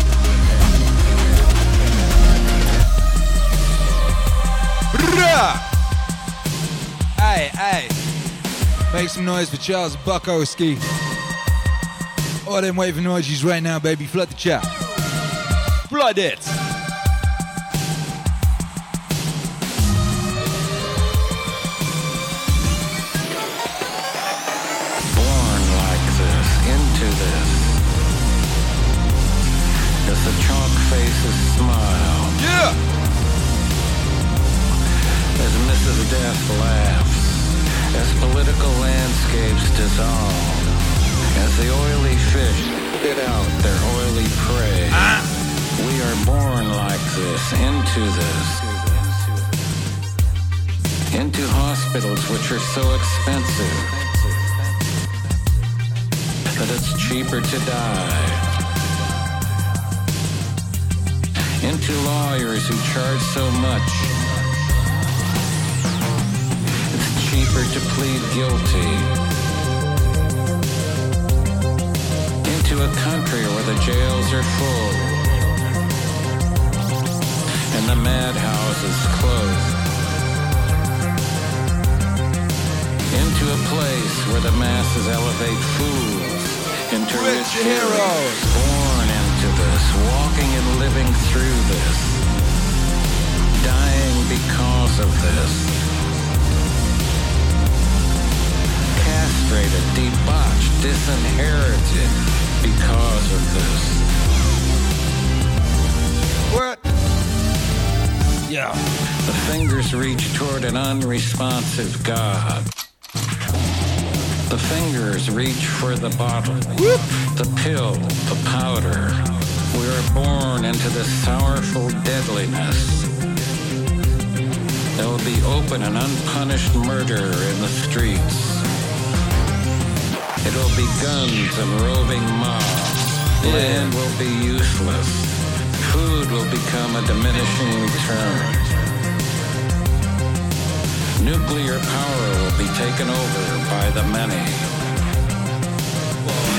The dead. Hey, hey. Make some noise for Charles Bukowski. All them waving emojis right now, baby. Flood the chat. Flood it. Into hospitals which are so expensive that it's cheaper to die. Into lawyers who charge so much, it's cheaper to plead guilty. Into a country where the jails are full and the madhouses closed. Into a place where the masses elevate fools into Rich rich heroes. Born into this, walking and living through this, dying because of this. Castrated, debauched, disinherited because of this. Yeah. The fingers reach toward an unresponsive God. The fingers reach for the bottle, the pill, the powder. We are born into this sorrowful deadliness. There will be open and unpunished murder in the streets. It will be guns and roving mobs. Land will be useless. Food will become a diminishing return. Nuclear power will be taken over by the many.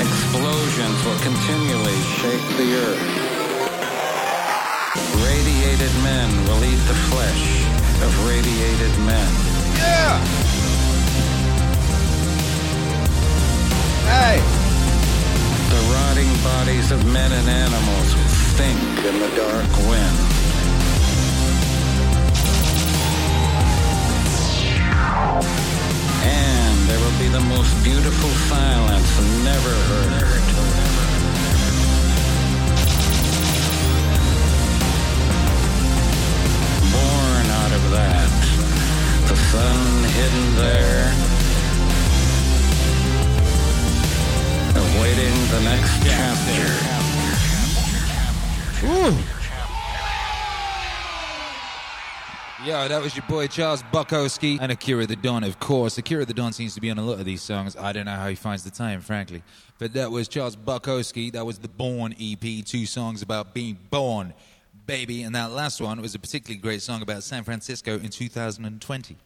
Explosions will continually shake the earth. Radiated men will eat the flesh of radiated men. Yeah! Hey! The rotting bodies of men and animals stink in the dark wind. And there will be the most beautiful silence never heard. Born out of that, the sun hidden there, awaiting the next chapter. Yo, that was your boy Charles Bukowski and Akira the Don, of course. Akira the Don seems to be on a lot of these songs. I don't know how he finds the time, frankly. But that was Charles Bukowski. That was the Born EP, two songs about being born, baby. And that last one was a particularly great song about San Francisco in 2020.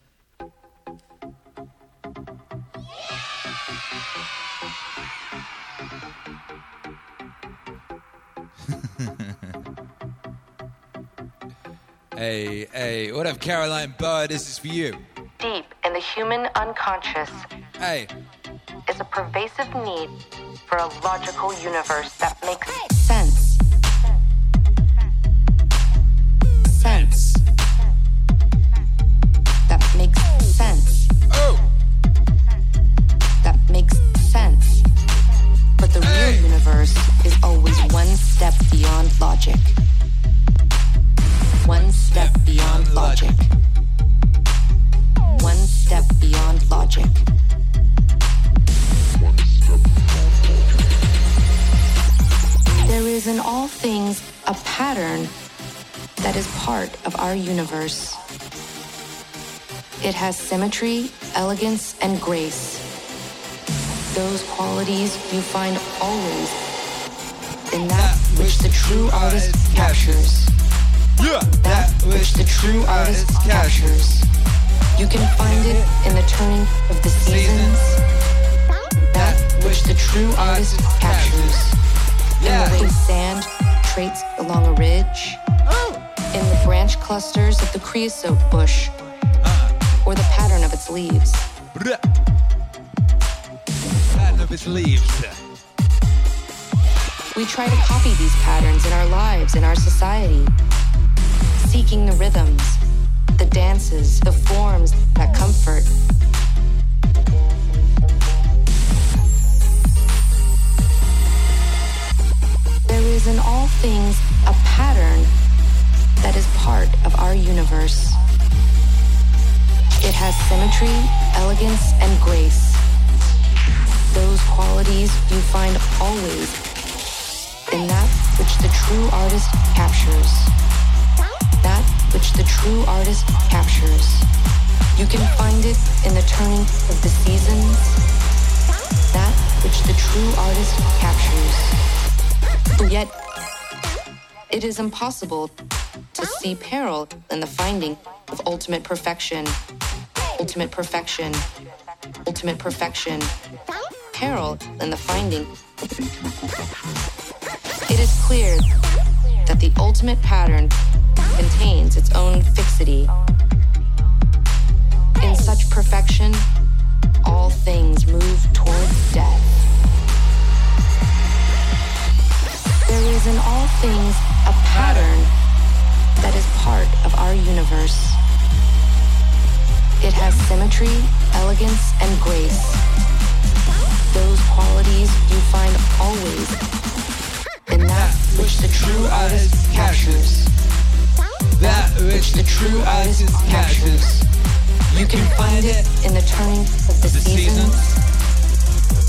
Hey, hey, what up, Caroline Bud? This is for you. Deep in the human unconscious hey. is a pervasive need for a logical universe that makes hey. sense. Sense. That makes sense. Oh. That makes sense. But the real universe is always one step beyond logic. One step beyond logic. One step beyond logic. There is in all things a pattern that is part of our universe. It has symmetry, elegance, and grace. Those qualities you find always in that which the true artist captures. That which the true artist captures. You can find it in the turning of the seasons. That which the true artist captures. In the way sand traits along a ridge. Oh. In the branch clusters of the creosote bush. Uh. Or the pattern of its leaves. Pattern of its leaves. We try to copy these patterns in our lives, in our society, seeking the rhythms, the dances, the forms that comfort. There is in all things a pattern that is part of our universe. It has symmetry, elegance, and grace. Those qualities you find always in that which the true artist captures. That which the true artist captures. You can find it in the turning of the seasons. That which the true artist captures. Yet, it is impossible to see peril in the finding of ultimate perfection. Ultimate perfection. Ultimate perfection. Peril in the finding it is clear that the ultimate pattern contains its own fixity. In such perfection, all things move towards death. There is in all things a pattern that is part of our universe. It has symmetry, elegance, and grace. Those qualities you find always in that which the true artist captures. That which the true artist captures. You can find it in the turning of the seasons.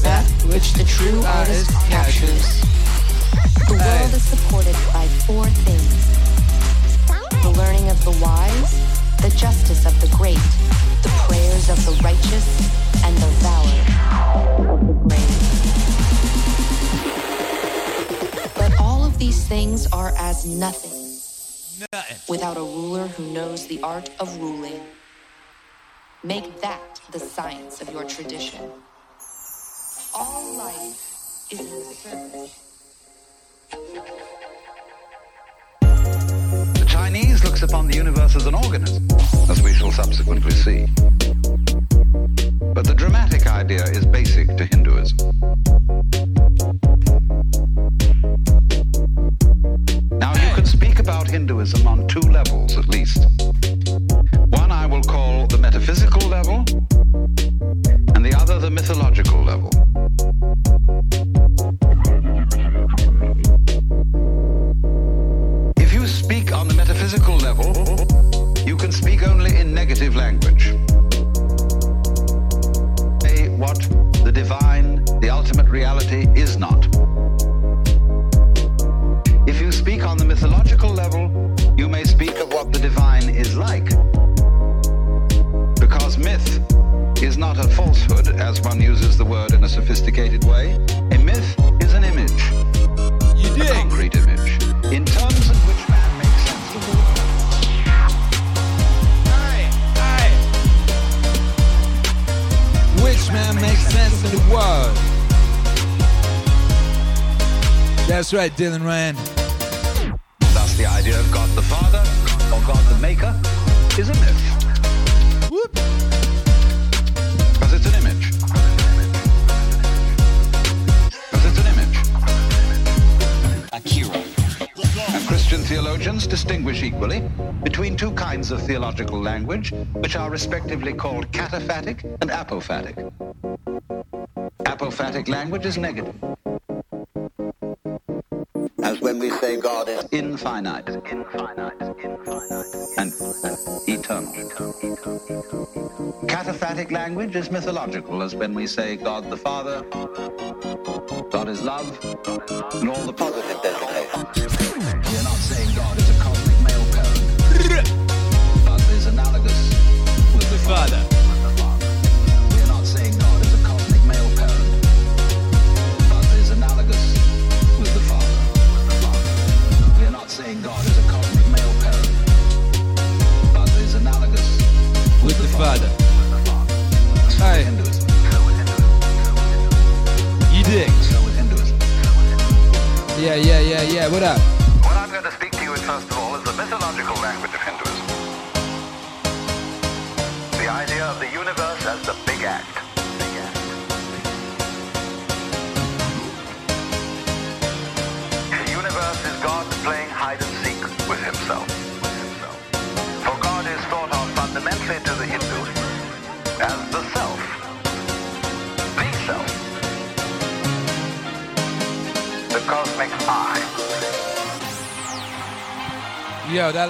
That which the true artist captures. The world is supported by four things. The learning of the wise, the justice of the great, the prayers of the righteous, and the valor of the brave. But all of these things are as nothing without a ruler who knows the art of ruling. Make that the science of your tradition. All life is in the service. The Chinese looks upon the universe as an organism, as we shall subsequently see. Dylan Rand. Thus, the idea of God the Father or God the Maker is a myth. Whoop. Because it's an image. Because it's an image. Akira. And Christian theologians distinguish equally between two kinds of theological language, which are respectively called cataphatic and apophatic. Apophatic language is negative. Infinite, infinite, infinite, and, and eternal. Cataphatic language is mythological, as when we say God the Father, God is love, and all the positive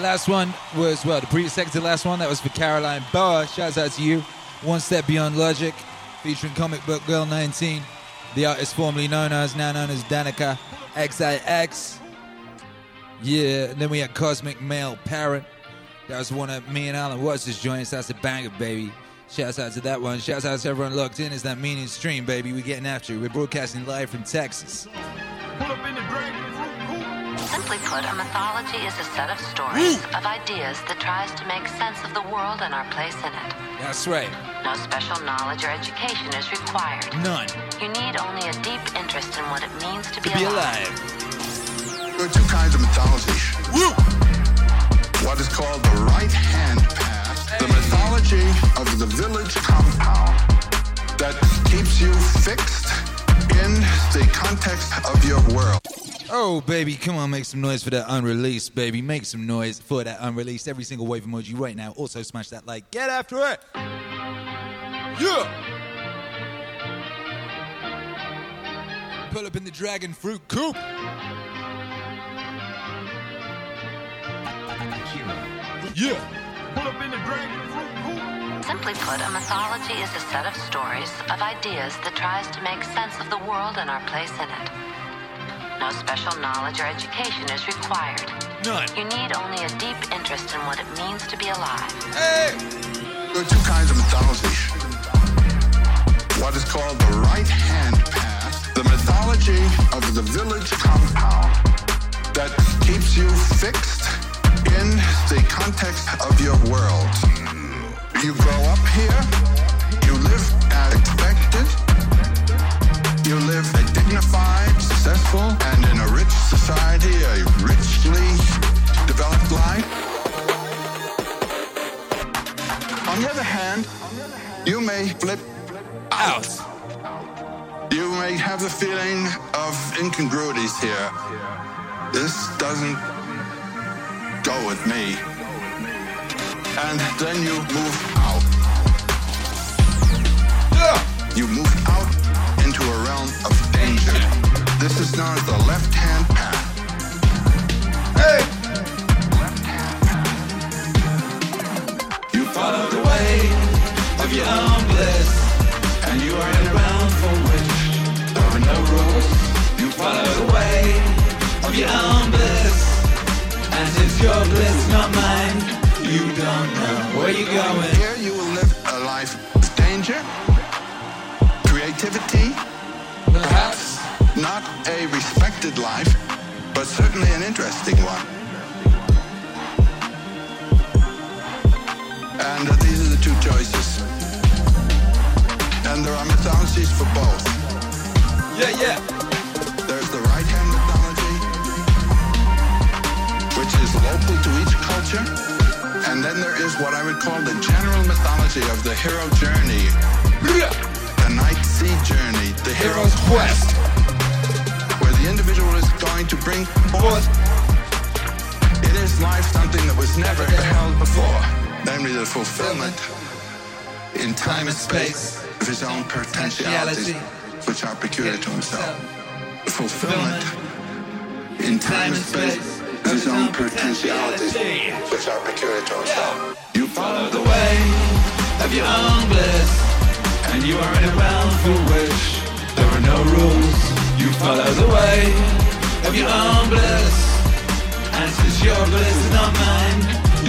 last one was well, the previous second to last one. That was for Caroline Boa. Shouts out to you. One Step Beyond Logic, featuring Comic Book Girl 19. The artist formerly known as, now known as Danika XIX. Yeah, and then we had Cosmic Male Parent. That was one of me and Alan Watts' joints. That's a banger, baby. Shouts out to that one. Shouts out to everyone locked in. It's that meaning stream, baby. We're getting after it. We're broadcasting live from Texas. Simply put, a mythology is a set of stories, of ideas that tries to make sense of the world and our place in it. That's right. No special knowledge or education is required. None. You need only a deep interest in what it means to be, To be alive. alive. There are two kinds of mythology. What is called the right hand path, the mythology of the village compound that keeps you fixed in the context of your world. Oh, baby, come on, make some noise for that unreleased, baby. Make some noise for that unreleased. Every single wave emoji right now. Also, smash that like. Get after it. Yeah. Pull up in the dragon fruit coop. Yeah. Pull up in the dragon fruit coop. Simply put, a mythology is a set of stories, of ideas that tries to make sense of the world and our place in it. No special knowledge or education is required. None. You need only a deep interest in what it means to be alive. Hey! There are two kinds of mythology. What is called the right hand path, the mythology of the village compound that keeps you fixed in the context of your world. You grow up here, you live as expected, you live a dignified, and in a rich society, a richly developed life. On the other hand, you may flip out. You may have the feeling of incongruities here. This doesn't go with me. And then you move out. You move out is known as the left hand path. Hey! You follow the way of your own bliss, and you are in a realm for which there are no rules. You follow the way of your own bliss, and it's your bliss, not mine. You don't know where you're going. Here you will live a life of danger, creativity, not a respected life, but certainly an interesting one. And uh, these are the two choices. And there are mythologies for both. Yeah, yeah. There's the right hand mythology, which is local to each culture. And then there is what I would call the general mythology of the hero journey, the night sea journey, the hero's quest, where the individual is going to bring forth in his life something that was never beheld before, namely the fulfillment in time and space of his own potentialities, which are peculiar to himself. Fulfillment in time and space of his own potentialities, which are peculiar to himself. You follow the way of your own bliss, and you are in a realm for which there are no rules. You follow the way of your own bliss, and since your bliss is not mine,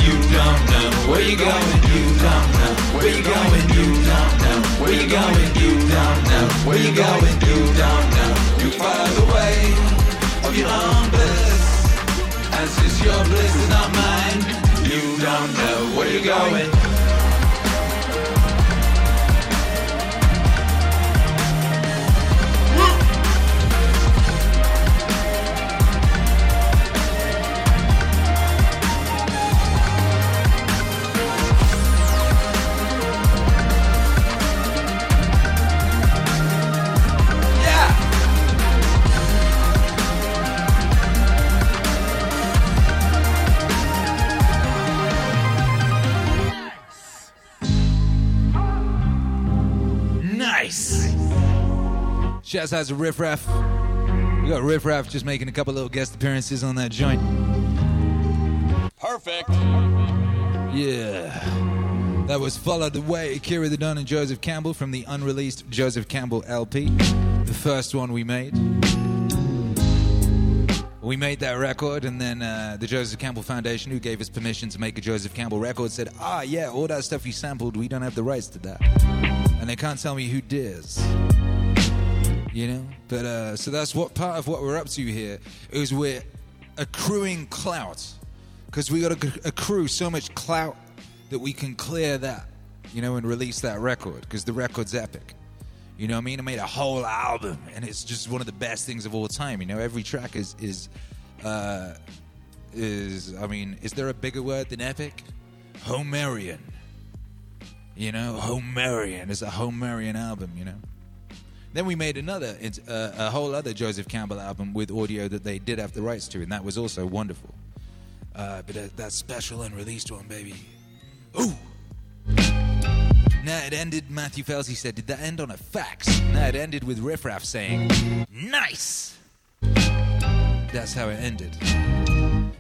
you don't know where you're going. You don't know where you're going. You don't know where you're going. You don't know where you're going. You don't know. You follow the way of your own bliss. And since your bliss is not mine, you don't know where you're going. Shouts out to Riff Raff. We got Riff Raff just making a couple little guest appearances on that joint. Perfect. Yeah. That was Followed the Way, Akira the Don and Joseph Campbell from the unreleased Joseph Campbell LP, the first one we made. We made that record, and then uh, the Joseph Campbell Foundation, who gave us permission to make a Joseph Campbell record, said, Ah, yeah, all that stuff you sampled, we don't have the rights to that. And they can't tell me who does. You know? But, uh, so that's what part of what we're up to here is we're accruing clout. Because we got to accrue so much clout that we can clear that, you know, and release that record. Because the record's epic. You know I mean? I made a whole album, and it's just one of the best things of all time. You know, every track is is uh, is. I mean, is there a bigger word than epic? Homerian. You know, Homerian. is a Homerian album. You know. Then we made another, uh, a whole other Joseph Campbell album with audio that they did have the rights to, and that was also wonderful. Uh, but that, that special unreleased one, baby. Ooh. Now it ended, Matthew Felsey said, did that end on a fax? Now it ended with Riff Raff saying, nice! That's how it ended.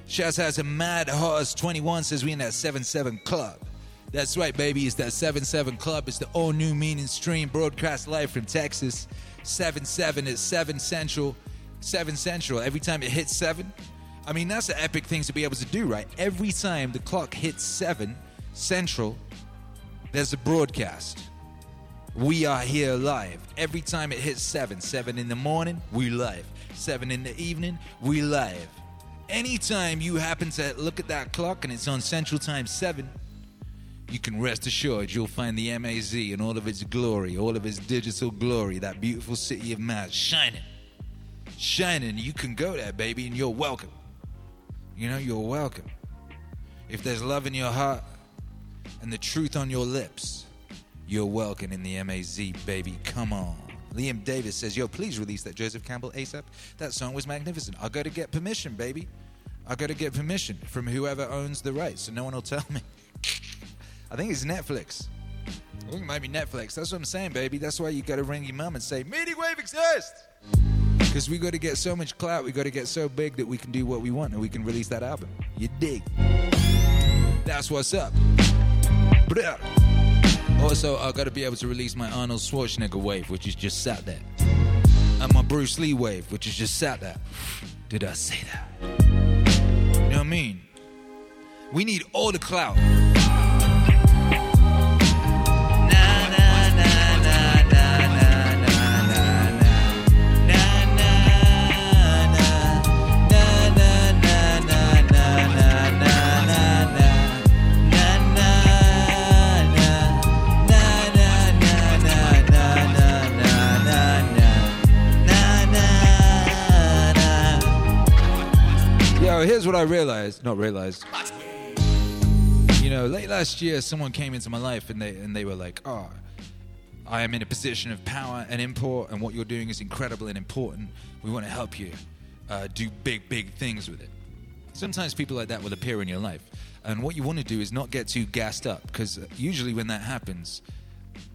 Shouts out to Mad Horse 21 says we in that 7-7 club. That's right, baby. It's that 7-7 club. It's the all new meaning stream broadcast live from Texas. 7-7 is 7 Central. 7 Central. Every time it hits 7, I mean, that's an epic thing to be able to do, right? Every time the clock hits 7 Central, there's a broadcast. We are here live. Every time it hits 7, 7 in the morning, we live. 7 in the evening, we live. Anytime you happen to look at that clock and it's on Central Time 7, you can rest assured you'll find the MAZ in all of its glory, all of its digital glory, that beautiful city of Mars shining. Shining. You can go there, baby, and you're welcome. You know, you're welcome. If there's love in your heart, and the truth on your lips, you're welcome in the MAZ, baby. Come on. Liam Davis says, Yo, please release that Joseph Campbell ASAP. That song was magnificent. I got to get permission, baby. I got to get permission from whoever owns the rights, so no one will tell me. I think it's Netflix. I think it might be Netflix. That's what I'm saying, baby. That's why you got to ring your mom and say, Meaning Wave exists! Because we got to get so much clout, we got to get so big that we can do what we want and we can release that album. You dig? That's what's up. Also, I gotta be able to release my Arnold Schwarzenegger wave, which is just sat there. And my Bruce Lee wave, which is just sat there. Did I say that? You know what I mean? We need all the clout. Here's what I realized. Not realized. You know, late last year, someone came into my life and they and they were like, "Oh, I am in a position of power and import, and what you're doing is incredible and important. We want to help you uh, do big, big things with it." Sometimes people like that will appear in your life, and what you want to do is not get too gassed up, because usually when that happens,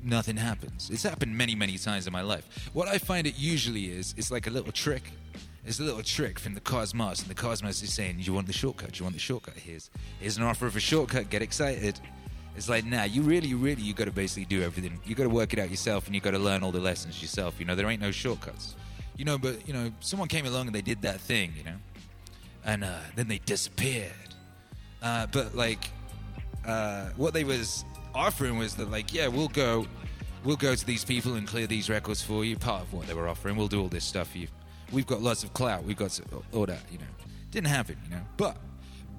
nothing happens. It's happened many, many times in my life. What I find it usually is, it's like a little trick. It's a little trick from the cosmos, and the cosmos is saying, "You want the shortcut? You want the shortcut? Here's here's an offer of a shortcut. Get excited." It's like, nah, you really, really, you got to basically do everything. You got to work it out yourself, and you got to learn all the lessons yourself. You know, there ain't no shortcuts. You know, but you know, someone came along and they did that thing, you know, and uh, then they disappeared. Uh, but like, uh, what they was offering was that, like, yeah, we'll go, we'll go to these people and clear these records for you. Part of what they were offering, we'll do all this stuff for you. We've got lots of clout. We've got all that, you know. Didn't happen, you know. But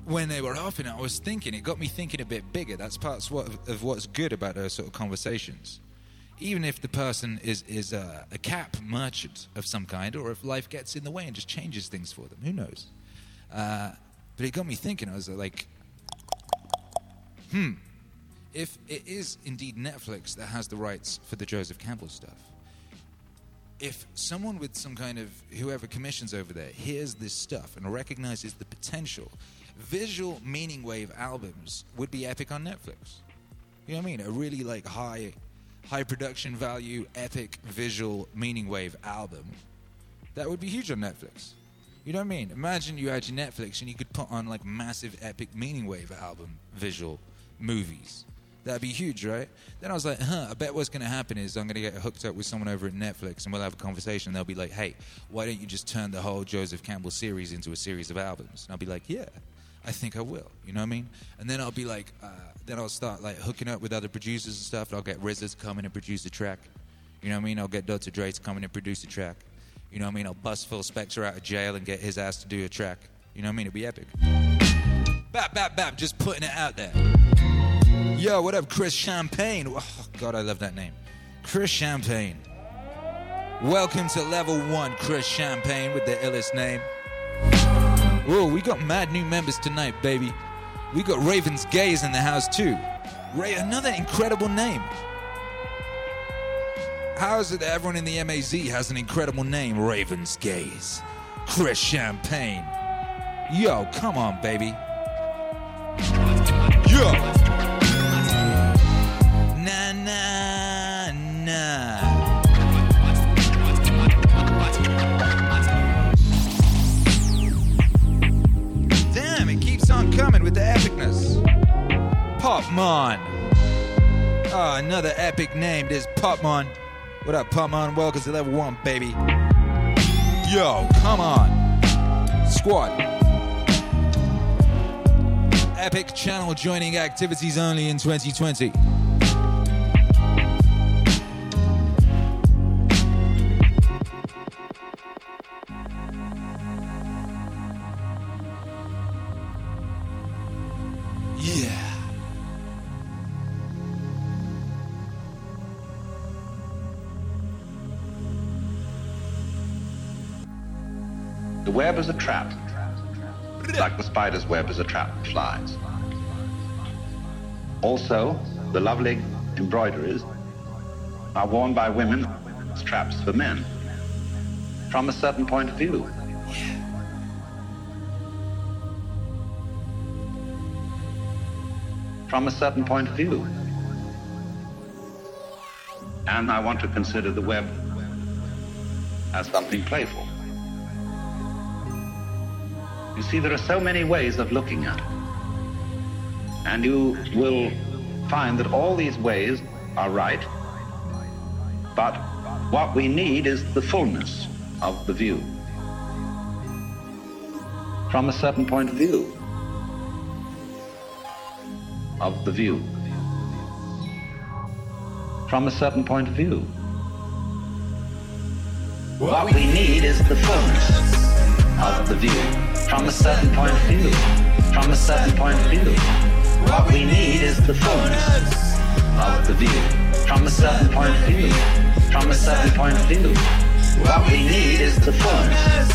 when they were it, I was thinking. It got me thinking a bit bigger. That's part what, of what's good about those sort of conversations. Even if the person is is a, a cap merchant of some kind, or if life gets in the way and just changes things for them, who knows? Uh, but it got me thinking. I was like, hmm. If it is indeed Netflix that has the rights for the Joseph Campbell stuff, if someone with some kind of whoever commissions over there hears this stuff and recognizes the potential, visual meaning wave albums would be epic on Netflix. You know what I mean? A really like high, high production value, epic visual meaning wave album, that would be huge on Netflix. You know what I mean? Imagine you had your Netflix and you could put on like massive epic meaning wave album visual movies. That'd be huge, right? Then I was like, huh, I bet what's going to happen is I'm going to get hooked up with someone over at Netflix and we'll have a conversation. They'll be like, hey, why don't you just turn the whole Joseph Campbell series into a series of albums? And I'll be like, yeah, I think I will. You know what I mean? And then I'll be like, uh, then I'll start like hooking up with other producers and stuff. And I'll get RZA to come in and produce a track. You know what I mean? I'll get Dr. Dre to come in and produce a track. You know what I mean? I'll bust Phil Spector out of jail and get his ass to do a track. You know what I mean? It'd be epic. Bap, bap, bap. Just putting it out there. Yo, what up, Chris Champagne? Oh, God, I love that name. Chris Champagne. Welcome to level one, Chris Champagne with the illest name. Whoa, we got mad new members tonight, baby. We got Ravens Gaze in the house too. Ray, another incredible name. How is it that everyone in the MAZ has an incredible name? Ravens Gaze. Chris Champagne. Yo, come on, baby. Yo. Popmon. Oh, another epic name. This Popmon. What up, Popmon? Welcome to level one, baby. Yo, come on. Squad. Epic channel joining activities only in 2020. Is a trap, like the spider's web is a trap for flies. Also, the lovely embroideries are worn by women as traps for men from a certain point of view. From a certain point of view. And I want to consider the web as something playful. You see, there are so many ways of looking at it. And you will find that all these ways are right, but what we need is the fullness of the view. From a certain point of view. Of the view. From a certain point of view. What we need is the fullness of the view. From a certain point of view. From a certain point of view. What we need is the fullness of the view. From a certain point of view. From a certain point of view. What we need is the fullness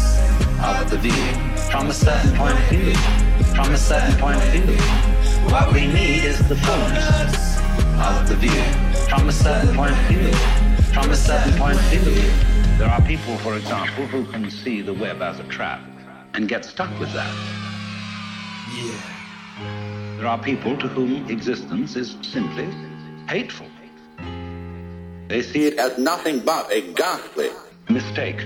of the view. From a certain point of view. From a certain point of view. What we need is the fullness of the view. From a certain point of view. From a certain point of view. There are people, for example, who can see the web as a trap and get stuck with that. Yeah. There are people to whom existence is simply hateful. They see it as nothing but a ghastly mistake.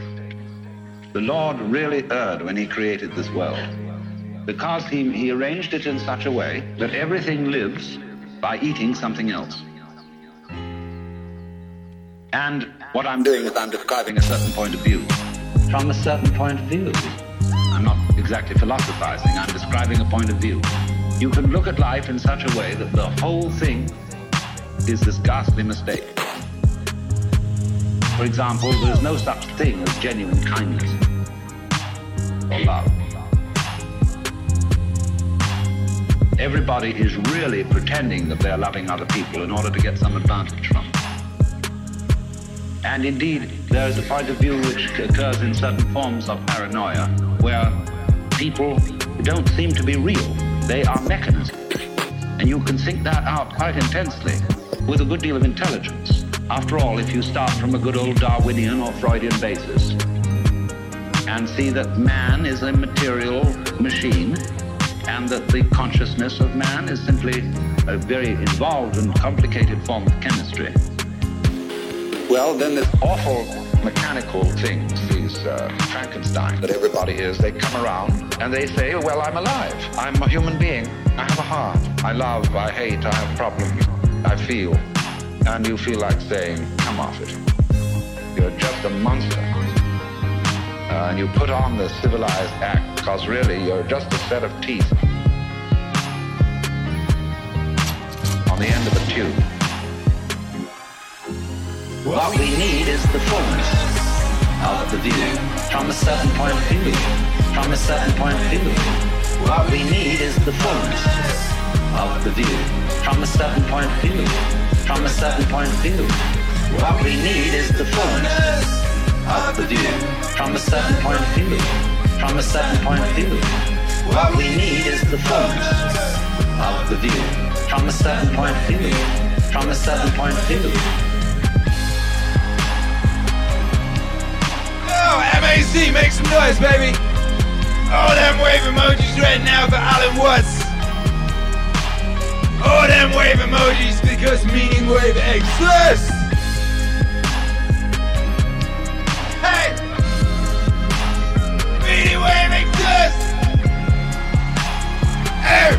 The Lord really erred when he created this world because he, he arranged it in such a way that everything lives by eating something else. And what I'm doing is I'm describing a certain point of view. From a certain point of view. I'm not exactly philosophizing, I'm describing a point of view. You can look at life in such a way that the whole thing is this ghastly mistake. For example, there's no such thing as genuine kindness or love. Everybody is really pretending that they're loving other people in order to get some advantage from them. And indeed, there is a point of view which occurs in certain forms of paranoia where people don't seem to be real. They are mechanisms. And you can think that out quite intensely with a good deal of intelligence. After all, if you start from a good old Darwinian or Freudian basis and see that man is a material machine and that the consciousness of man is simply a very involved and complicated form of chemistry, Well, then there's awful mechanical things, these uh, Frankenstein that everybody is. They come around and they say, well, I'm alive. I'm a human being. I have a heart. I love, I hate, I have problems. I feel. And you feel like saying, come off it. You're just a monster. Uh, and you put on the civilized act because really you're just a set of teeth on the end of a tube. What we need is the fullness of the view from a certain point of view. From a certain point of view. What we need is the fullness of the view from a certain point of view. From a certain point of view. What we need is the fullness of the view from a certain point of view. From a certain point of view. What we need is the fullness of the view from a certain point of view. From a certain point of view. MAC, make some noise, baby. All them wave emojis right now for Alan Watts. All them wave emojis because Meaning Wave exists. Hey! Meaning Wave exists! Hey!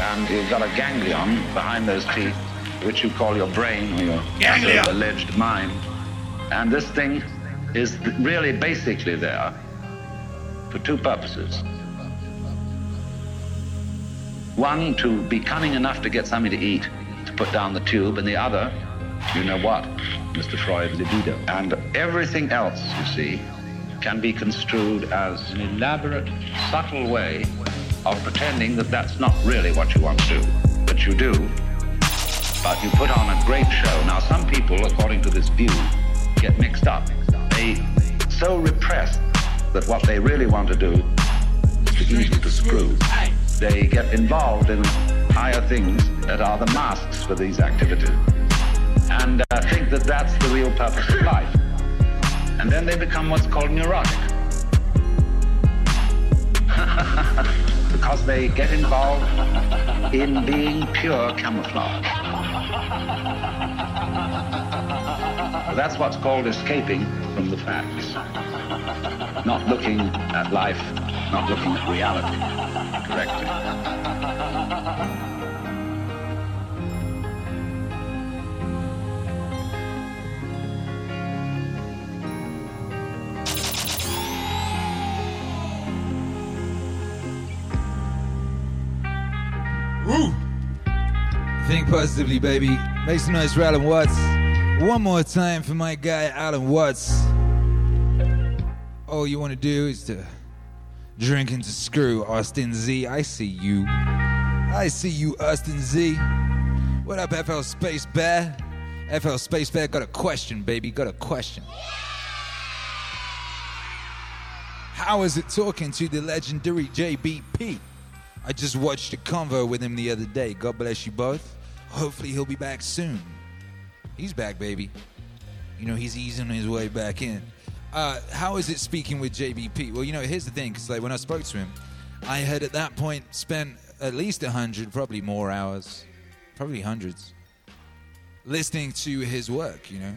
And you've got a ganglion behind those teeth, which you call your brain or your Ganglion. alleged mind. And this thing is really basically there for two purposes. One, to be cunning enough to get something to eat, to put down the tube, and the other, you know what, Mr. Freud, libido. And everything else, you see, can be construed as an elaborate, subtle way of pretending that that's not really what you want to do. But you do, but you put on a great show. Now, some people, according to this view, get mixed up. They so repressed that what they really want to do is to easy to screw. They get involved in higher things that are the masks for these activities and uh, think that that's the real purpose of life. And then they become what's called neurotic. because they get involved in being pure camouflage. That's what's called escaping from the facts. Not looking at life, not looking at reality correctly. Woo! Think positively, baby. Make some noise for Alan Watts. One more time for my guy, Alan Watts. All you want to do is to drink and to screw Austin Z. I see you. I see you, Austin Z. What up, FL Space Bear? FL Space Bear got a question, baby. Got a question. How is it talking to the legendary JBP? I just watched a convo with him the other day. God bless you both. Hopefully he'll be back soon. He's back, baby. You know, he's easing his way back in. Uh, how is it speaking with JBP? Well, you know, here's the thing, because like when I spoke to him, I had at that point spent at least a hundred, probably more hours, probably hundreds, listening to his work. You know,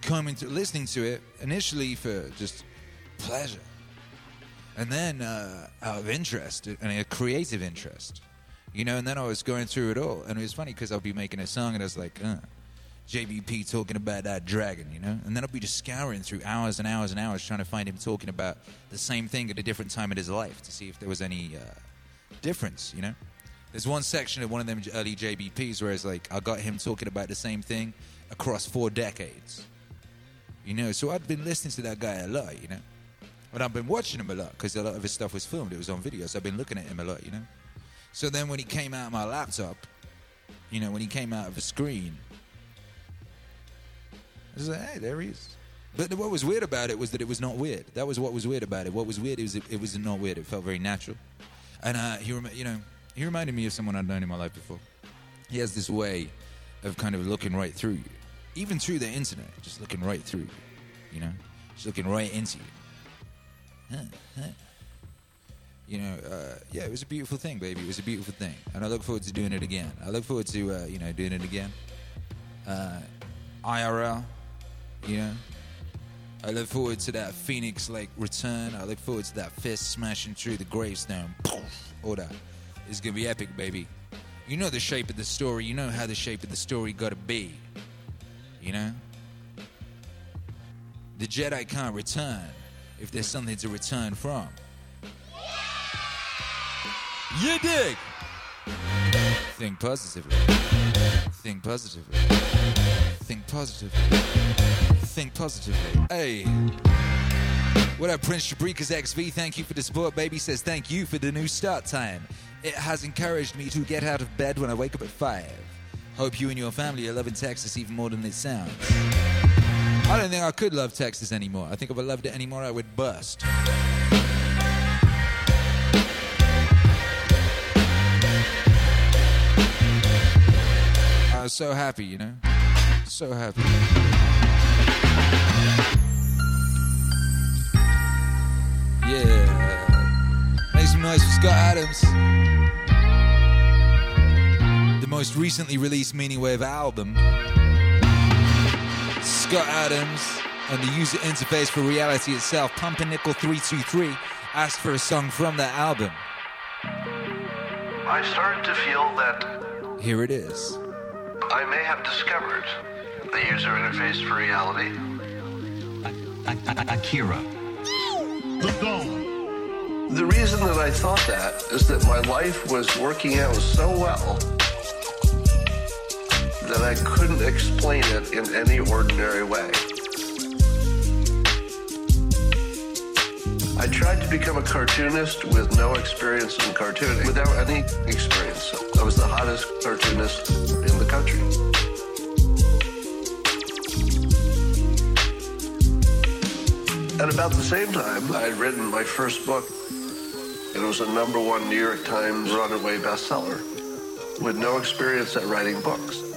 coming to listening to it initially for just pleasure, and then uh, out of interest and a creative interest. You know, and then I was going through it all, and it was funny because I'll be making a song, and I was like, uh, JBP talking about that dragon, you know? And then I'll be just scouring through hours and hours and hours trying to find him talking about the same thing at a different time in his life to see if there was any uh, difference, you know? There's one section of one of them early JBPs where it's like, I got him talking about the same thing across four decades. You know, so I'd been listening to that guy a lot, you know? And I've been watching him a lot because a lot of his stuff was filmed. It was on video, so I've been looking at him a lot, you know? So then when he came out of my laptop, you know, when he came out of the screen, I was like, hey, there he is. But what was weird about it was that it was not weird. That was what was weird about it. What was weird is it, it was not weird. It felt very natural. And uh, he, rem- you know, he reminded me of someone I'd known in my life before. He has this way of kind of looking right through you, even through the internet, just looking right through you. You know, just looking right into you. Huh, huh. You know, uh, yeah, it was a beautiful thing, baby. It was a beautiful thing, and I look forward to doing it again. I look forward to uh, you know doing it again. Uh, IRL, you know. I look forward to that Phoenix like return. I look forward to that fist smashing through the gravestone. All that. It's gonna be epic, baby. You know the shape of the story. You know how the shape of the story gotta be. You know? The Jedi can't return if there's something to return from. You dig? Think positively. Think positively. Think positively. Think positively. Hey. What up, Prince Jabrika's XV? Thank you for the support. Baby says thank you for the new start time. It has encouraged me to get out of bed when I wake up at 5. Hope you and your family are loving Texas even more than it sounds. I don't think I could love Texas anymore. I think if I loved it anymore, I would bust. I was so happy, you know? So happy. Yeah. Uh, make some noise for Scott Adams. The most recently released Meaning Wave album. Scott Adams and the user interface for reality itself, Pumpernickel 323, asked for a song from that album. I started to feel that Here it is. I may have discovered the user interface for reality. Akira. The reason that I thought that is that my life was working out so well that I couldn't explain it in any ordinary way. I tried to become a cartoonist with no experience in cartooning, without any experience. I was the hottest cartoonist in the country. At about the same time, I had written my first book. It was a number one New York Times runaway bestseller with no experience at writing books.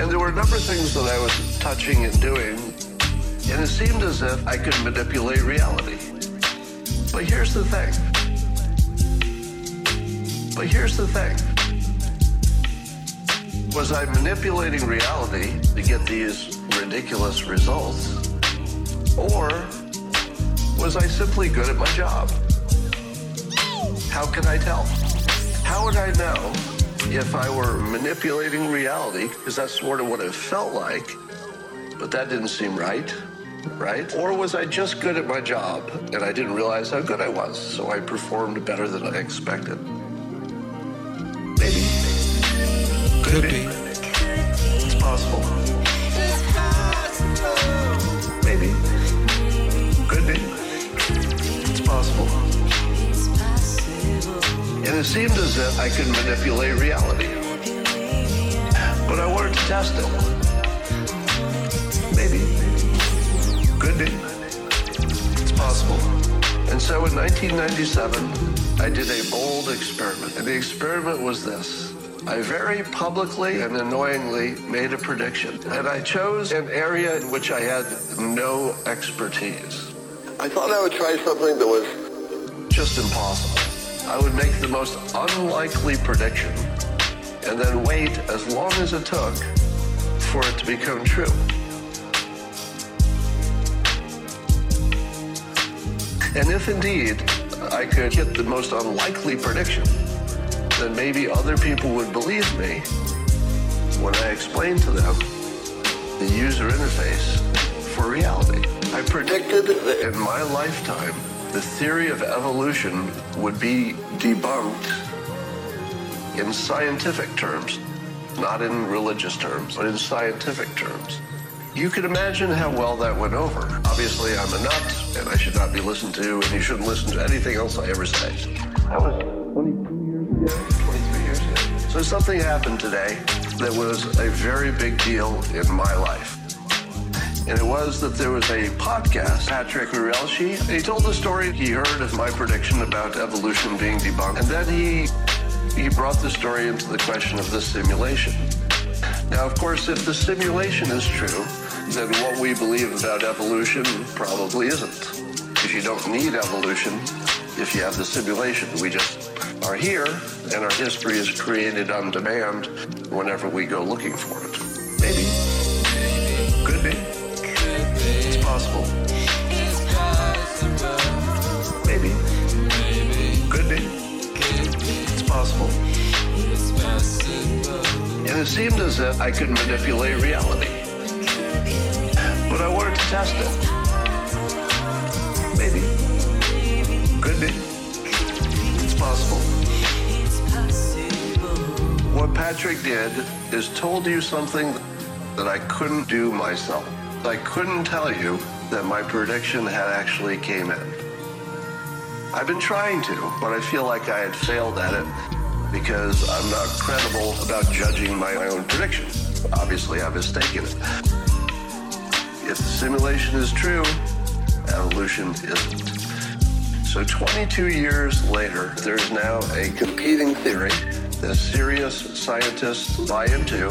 And there were a number of things that I was touching and doing, and it seemed as if I could manipulate reality. But here's the thing. But here's the thing. Was I manipulating reality to get these ridiculous results? Or was I simply good at my job? How can I tell? How would I know if I were manipulating reality? Because that's sort of what it felt like, but that didn't seem right, right? Or was I just good at my job and I didn't realize how good I was, so I performed better than I expected? Maybe. Could be. It's possible. And it seemed as if I could manipulate reality. But I wanted to test it. Maybe. Could be. It's possible. And so in 1997, I did a bold experiment. And the experiment was this. I very publicly and annoyingly made a prediction. And I chose an area in which I had no expertise. I thought I would try something that was just impossible. I would make the most unlikely prediction and then wait as long as it took for it to become true. And if indeed I could hit the most unlikely prediction, then maybe other people would believe me when I explained to them the user interface for reality. I predicted that in my lifetime, the theory of evolution would be debunked in scientific terms, not in religious terms, but in scientific terms. You can imagine how well that went over. Obviously, I'm a nut, and I should not be listened to, and you shouldn't listen to anything else I ever say. That was 22 years ago, 23 years ago. So something happened today that was a very big deal in my life. And it was that there was a podcast, Patrick Urelshi, and he told the story he heard of my prediction about evolution being debunked. And then he he brought the story into the question of the simulation. Now, of course, if the simulation is true, then what we believe about evolution probably isn't. Because you don't need evolution if you have the simulation. We just are here, and our history is created on demand whenever we go looking for it. Maybe. It seemed as if I could manipulate reality. But I wanted to test it. Maybe. Could be. It's possible. What Patrick did is told you something that I couldn't do myself. I couldn't tell you that my prediction had actually came in. I've been trying to, but I feel like I had failed at it because I'm not credible about judging my own prediction. Obviously, I've mistaken it. If the simulation is true, evolution isn't. So 22 years later, there's now a competing theory that serious scientists buy into.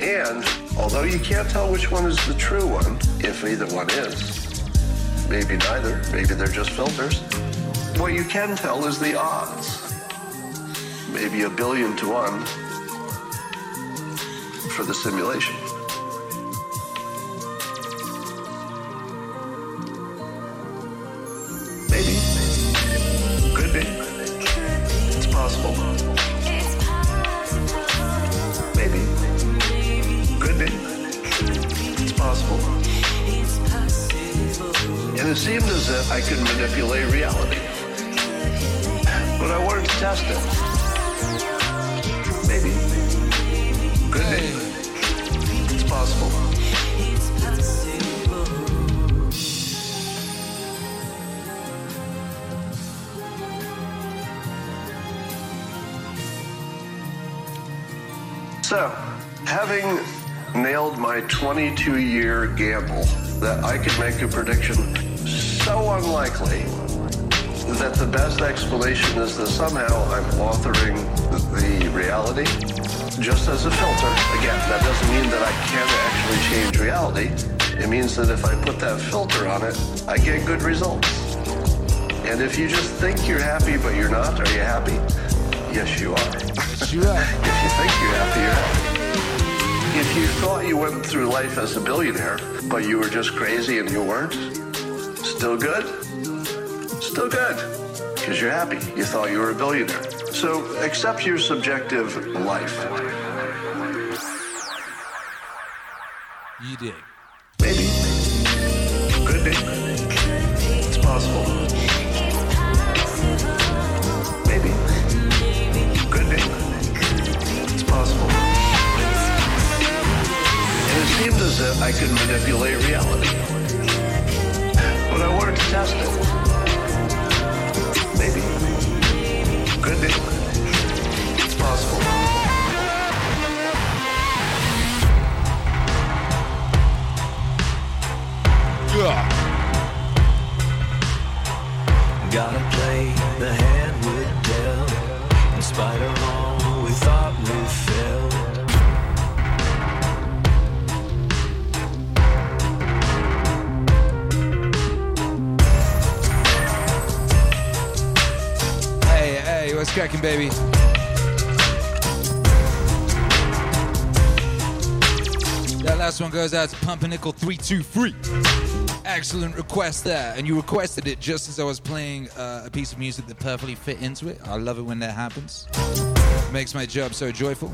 And although you can't tell which one is the true one, if either one is, maybe neither, maybe they're just filters, what you can tell is the odds. Maybe a billion to one for the simulation. 22 year gamble that I could make a prediction so unlikely that the best explanation is that somehow I'm authoring the reality just as a filter. Again, that doesn't mean that I can't actually change reality. It means that if I put that filter on it, I get good results. And if you just think you're happy but you're not, are you happy? Yes, you are. You are. if you think you're happy, you're happy. If you thought you went through life as a billionaire, but you were just crazy and you weren't, still good? Still good. Because you're happy. You thought you were a billionaire. So accept your subjective life. You did. If I could manipulate reality. But I wanted to test it. Maybe. Could be. It's possible. Yeah. Gotta play the hand we're dealt. In spite of cracking, baby? That last one goes out to Pumpernickel 323. Excellent request there. And you requested it just as I was playing uh, a piece of music that perfectly fit into it. I love it when that happens. Makes my job so joyful.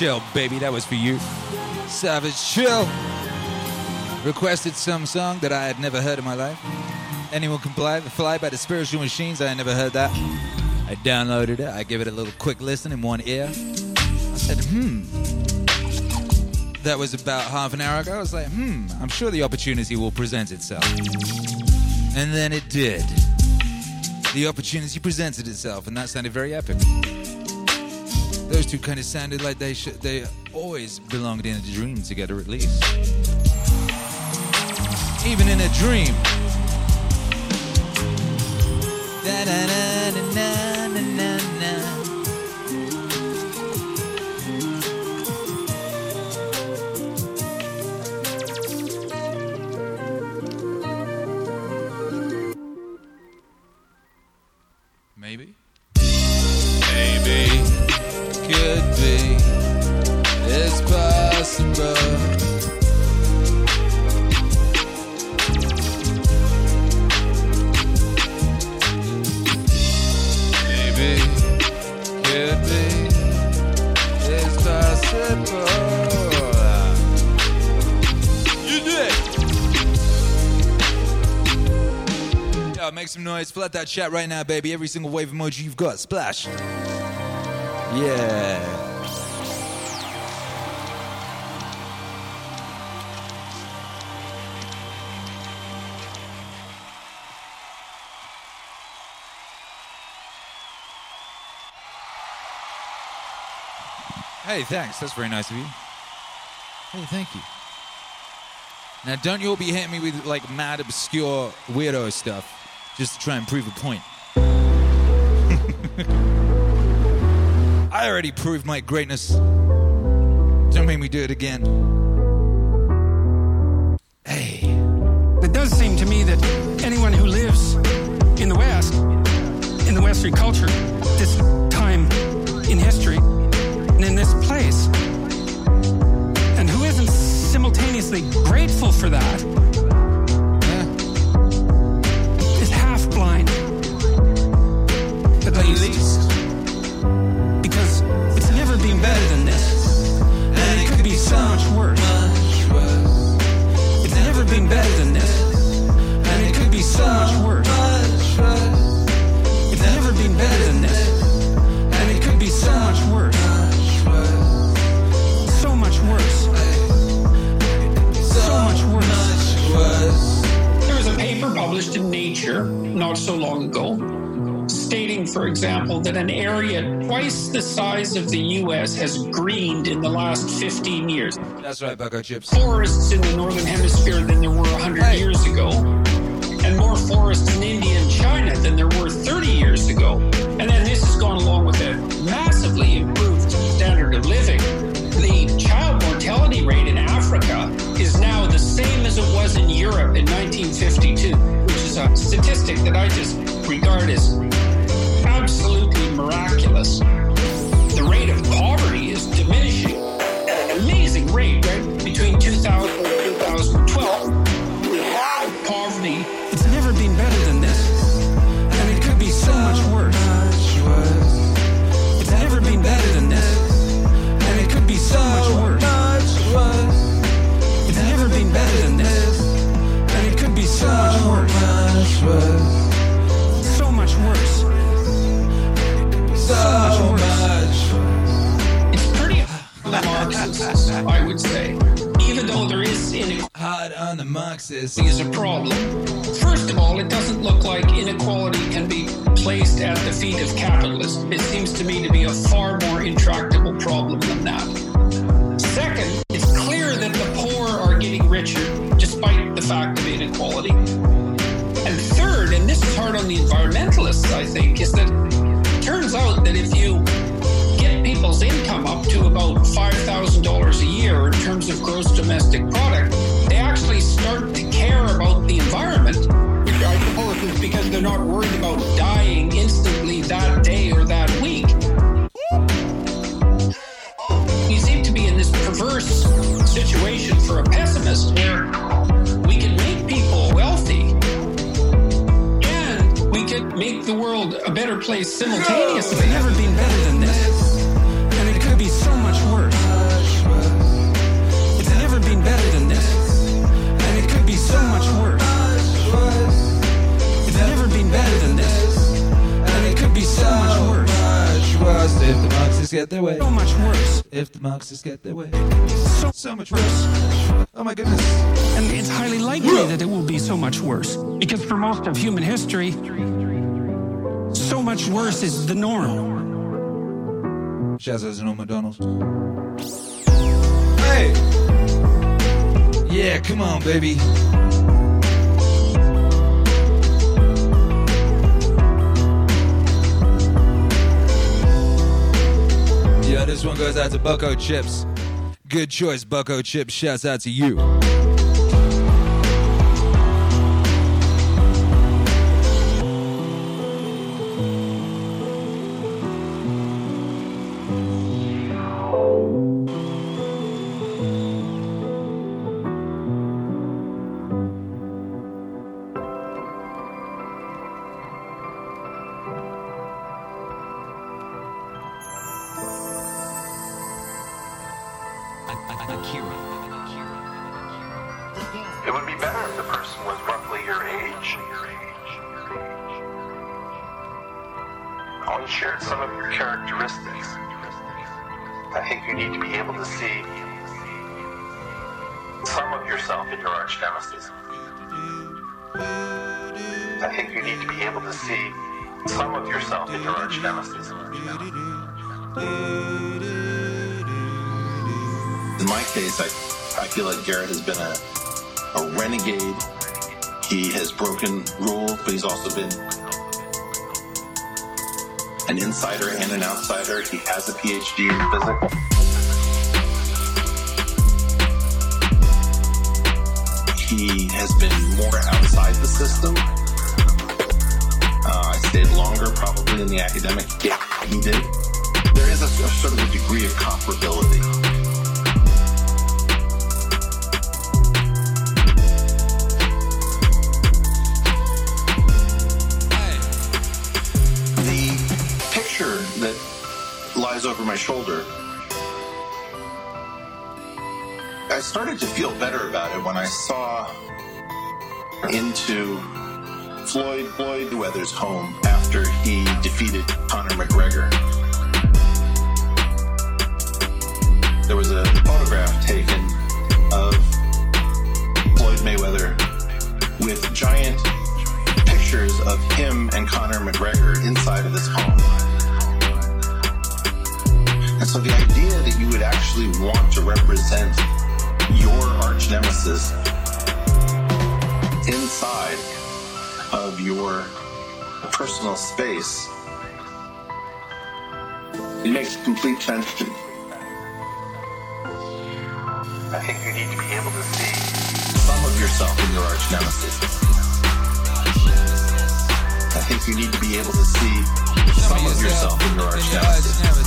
Chill, baby, that was for you. Savage Chill requested some song that I had never heard in my life. Anyone can fly, fly by the spiritual machines. I had never heard that. I downloaded it. I gave it a little quick listen in one ear. I said, hmm. That was about half an hour ago. I was like, hmm, I'm sure the opportunity will present itself. And then it did. The opportunity presented itself, and that sounded very epic. Two kind of sounded like they should, they always belonged in a dream together, at least. Even in a dream. Flood that chat right now, baby. Every single wave emoji you've got. Splash. Yeah. Hey, thanks. That's very nice of you. Hey, thank you. Now, don't you all be hitting me with like mad, obscure, weirdo stuff just to try and prove a point. I already proved my greatness. Don't make me do it again. Hey. It does seem to me that anyone who lives in the West, in the Western culture, this time in history, and in this place, and who isn't simultaneously grateful for that, At least. Because it's never been better than this. And it could be so much worse. It's never been better than this. And it could be so much worse. It's never been better than this. And it could be so much worse. So much worse. So much worse. There was a paper published in Nature not so long ago stating, for example, that an area twice the size of the U.S. has greened in the last 15 years. That's right, Bucko Chips. Forests in the Northern Hemisphere than there were 100 years ago, and more forests in India and China than there were 30 years ago. And then this has gone along with a massively improved standard of living. The child mortality rate in Africa is now the same as it was in Europe in 1952, which is a statistic that I just regard as absolutely miraculous. The rate of poverty is diminishing hard on the Marxists is a problem. First of all, it doesn't look like inequality can be placed at the feet of capitalism. It seems to me to be a far more intractable problem than that. Second, it's clear that the poor are getting richer despite the fact of inequality. And third, and this is hard on the environmentalists, I think, is that it turns out that if you get people's income up to about $5,000 a year terms of gross domestic product, they actually start to care about the environment, I suppose is because they're not worried about dying instantly that day or that week. We seem to be in this perverse situation for a pessimist where we can make people wealthy and we can make the world a better place simultaneously. It's never been better than this. So much worse. It's never been better than this. And it could be so much worse. if the Marxists get their way. So much worse. If the Marxists get their way. So, so much worse. Oh my goodness. And it's highly likely that it will be so much worse. Because for most of human history, so much worse is the norm. And Norm Macdonald's. Hey! Yeah, come on, baby. This one goes out to Bucko Chips. Good choice, Bucko Chips. Shouts out to you. With giant pictures of him and Conor McGregor inside of this home. And so the idea that you would actually want to represent your arch nemesis inside of your personal space it makes complete sense to me. I think you need to be able to see yourself in your arch nemesis. I think you need to be able to see some of yourself in your arch nemesis.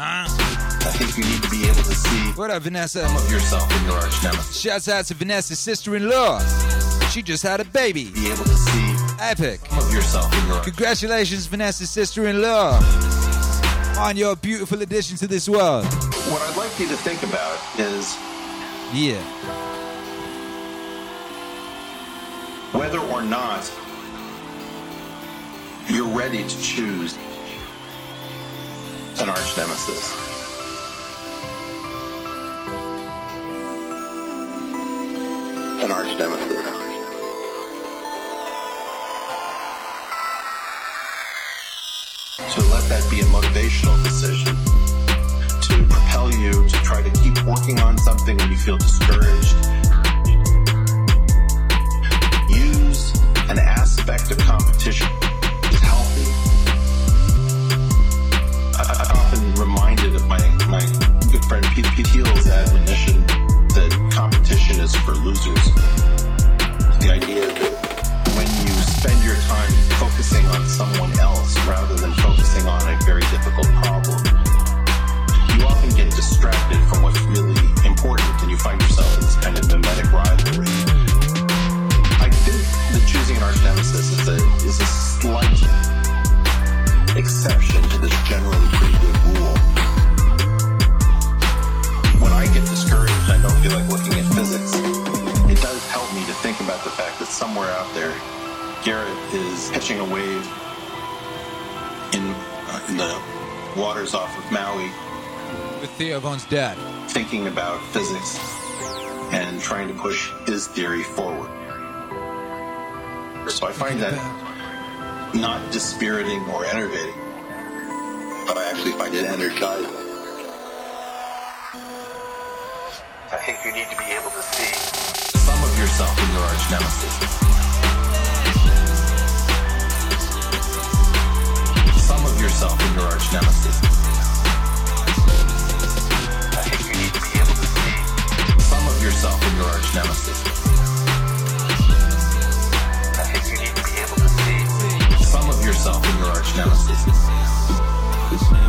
I think you need to be able to see What up, Vanessa? some of yourself in your arch nemesis. Shouts out to Vanessa's sister-in-law. She just had a baby. Be able to see Epic. some of yourself in your Congratulations, Vanessa's sister-in-law, on your beautiful addition to this world. What I'd like you to think about is Yeah. Whether or not you're ready to choose an arch nemesis. An arch nemesis. To let that be a motivational decision to propel you to try to keep working on something when you feel discouraged. An aspect of competition is healthy. I- I'm often reminded of my, my good friend Pete Pete Thiel's admonition that competition is for losers. The idea that when you spend your time focusing on someone else rather than focusing on a very difficult problem, you often get distracted from what's really important and you find yourself in this kind of mimetic rivalry. That choosing an arch nemesis is a, is a slight exception to this generally pretty good rule. When I get discouraged I don't feel like looking at physics, it does help me to think about the fact that somewhere out there, Garrett is pitching a wave in, uh, in the waters off of Maui, With Theo Von's dad. thinking about physics and trying to push his theory forward. So I find that not dispiriting or enervating, but I actually find it energizing. I think you need to be able to see some of yourself in your arch nemesis. Some of yourself in your arch nemesis. I think you need to be able to see some of yourself in your arch nemesis. Yourself in your arch nemesis.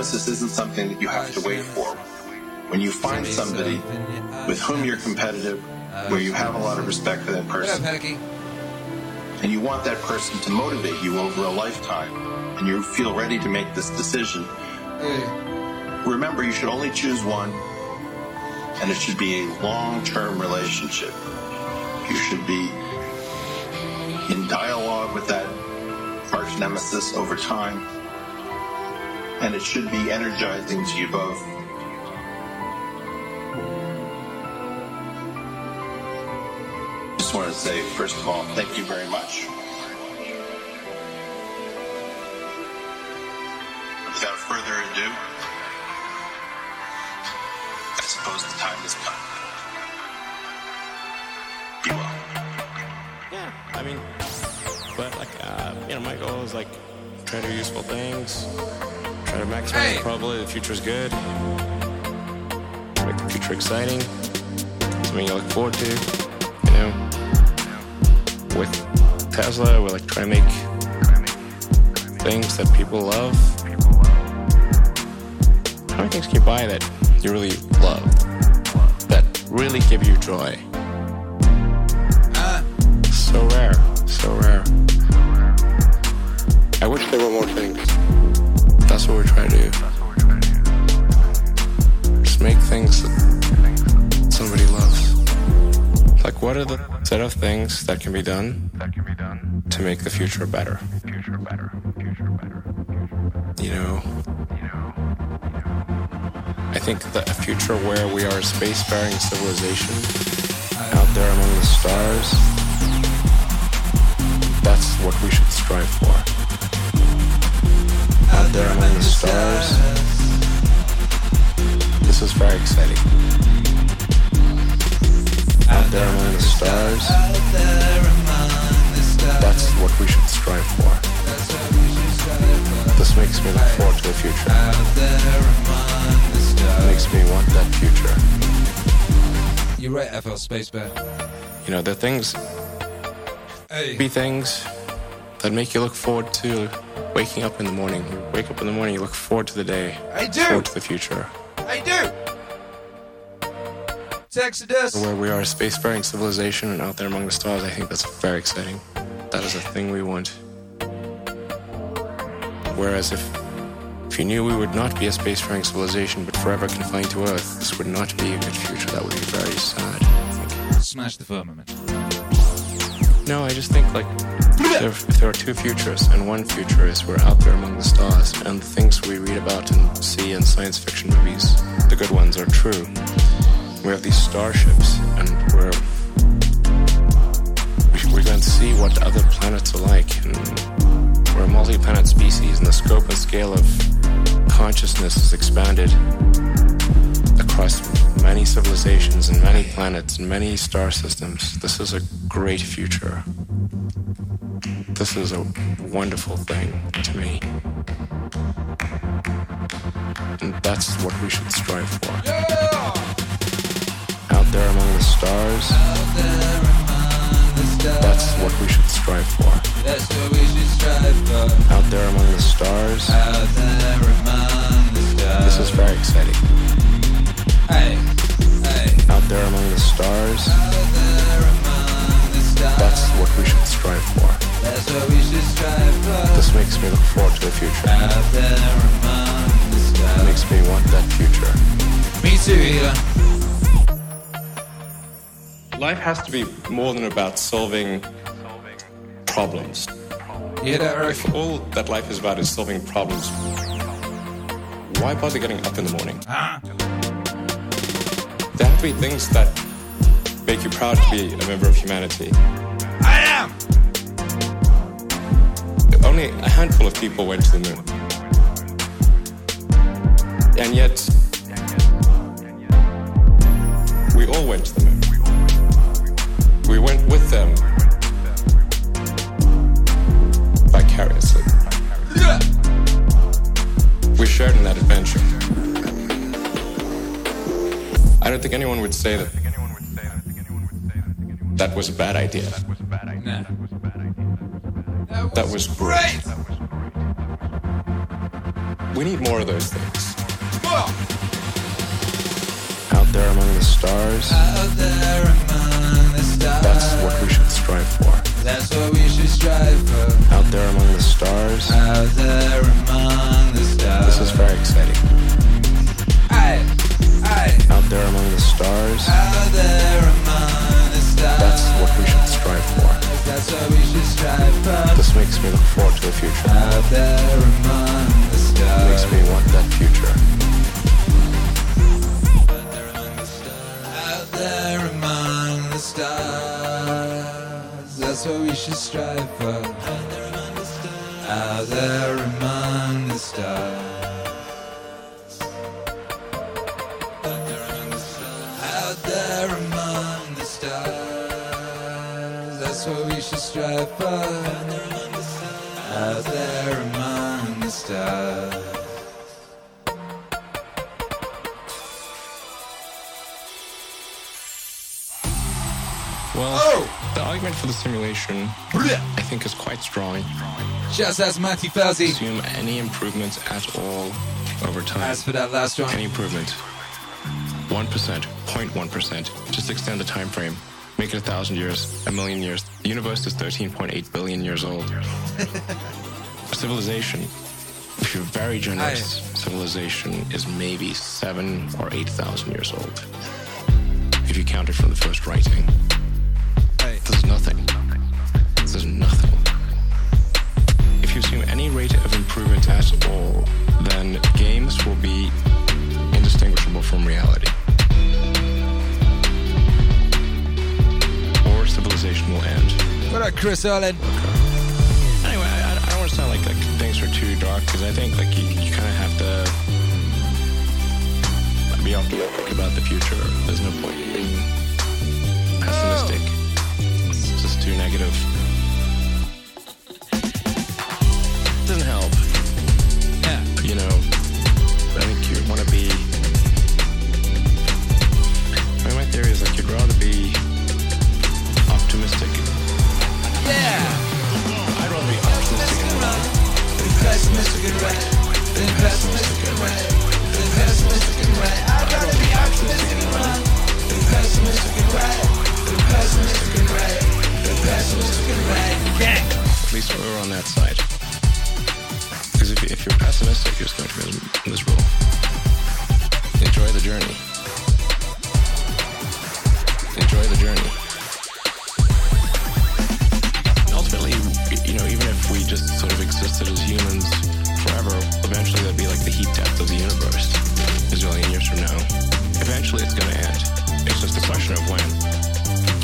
Nemesis isn't something that you have to wait for. When you find somebody with whom you're competitive, where you have a lot of respect for that person, and you want that person to motivate you over a lifetime, and you feel ready to make this decision, Remember, you should only choose one, and it should be a long term relationship. You should be in dialogue with that arch nemesis over time, and it should be energizing to you both. Just want to say, first of all, thank you very much. Without further ado, I suppose the time has come. Be well. Yeah, I mean, but like, uh, you know, my goal is like try to do useful things, try to maximize the probability the future is good, make the future exciting, something you look forward to. You know, with Tesla, we're like trying to make things that people love. How many things can you buy that you really love, that really give you joy? Uh. So rare, so rare. I wish there were more things. That's what we're trying to do. Just make things that somebody loves. Like, what are the set of things that can be done to make the future better? You know, I think that a future where we are a spacefaring civilization out there among the stars, that's what we should strive for. Out there among the stars, this is very exciting. Out there among the stars, that's what we should strive for. This makes me look forward to the future. Makes me want that future. You're right, FL Space Bear. You know, the things be things that make you look forward to waking up in the morning. You wake up in the morning, you look forward to the day. I do. Forward to the future. I do. It's Exodus. Where we are a spacefaring civilization and out there among the stars, I think that's very exciting. That is a thing we want. Whereas if if you knew we would not be a spacefaring civilization but forever confined to Earth, this would not be a good future. That would be very sad. Smash the firmament. No, I just think like there, there are two futures, and one future is we're out there among the stars, and the things we read about and see in science fiction movies, the good ones, are true. We have these starships, and we're we- we're going to see what other planets are like, and we're a multi-planet species, and the scope and scale of consciousness is expanded across many civilizations and many planets and many star systems. This is a great future. This is a wonderful thing to me. And that's what we should strive for. Out there among the stars, that's what we should strive for. That's what we should strive for. Out there among the stars, Out there among the stars. this is very exciting. Hey, hey. Out there among the stars, Out there among the stars. that's what we should strive for. That's what we should strive for. This makes me look forward to the future. Out there among the It makes me want that future. Me too, Hila. Life has to be more than about solving problems. You hear that, Eric? If all that life is about is solving problems, why bother getting up in the morning? Ah. There have to be things that make you proud to be a member of humanity. Only a handful of people went to the moon. And yet, we all went to the moon. We went with them vicariously. We shared in that adventure. I don't think anyone would say that that was a bad idea. Nah. That was great. We need more of those things. Out there among the stars, Out there among the stars. that's what we should strive for. That's what we should strive for. Out there among the stars, Out there among the stars. Future. I think, is quite strong. Just as Matthew Fauci. Assume any improvements at all over time. As for that last one. Any improvement. 1%, 0.1%. Just extend the time frame. Make it a thousand years, a million years. The universe is 13.8 billion years old. civilization, if you're very generous, civilization is maybe seven or eight thousand years old. If you count it from the first writing. There's nothing. Any rate of improvement at all, then games will be indistinguishable from reality. Or civilization will end. What up, Chris Allen? Anyway, I, I don't want to sound like, like things are too dark because I think like you, you kind of have to be optimistic about the future. There's no point in being pessimistic. It's just too negative. Doesn't help. Yeah. You know, I think you want to be. I mean, my theory is like you'd rather be optimistic. Yeah. I'd rather be optimistic and than pessimistic and right. Then pessimistic and right. Then pessimistic and right. I'd rather be optimistic and wrong. Then pessimistic and right. Then pessimistic and right. Then pessimistic and right. Gang. At least we're on that side. Because if, if you're pessimistic, you're just going to be miserable. Enjoy the journey. Enjoy the journey. Ultimately, you know, even if we just sort of existed as humans forever, eventually there'd be like the heat death of the universe a zillion years from now. Eventually it's going to end. It's just a question of when.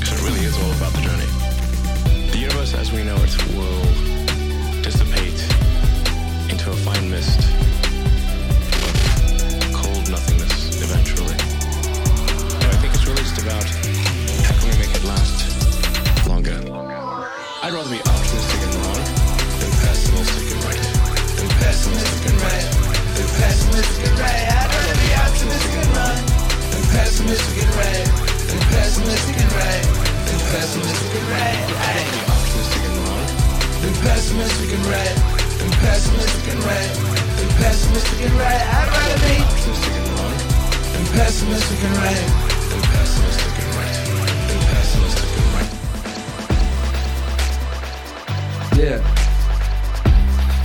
So it really is all about the journey. The universe as we know it will dissipate fine mist cold nothingness eventually. And I think it's really just about how can we make it last longer. I'd rather be optimistic and wrong than pessimistic and right. Then pessimistic and right. Then pessimistic and right. I'd rather be optimistic and wrong. Then pessimistic and right. Then pessimistic and right. Then pessimistic and right. I'd rather be optimistic and wrong. Then pessimistic and right. Then pessimistic and right. Then pessimistic and right. I'd rather be optimistic and wrong. Then pessimistic and right. Then pessimistic and right. Then pessimistic and right. Yeah.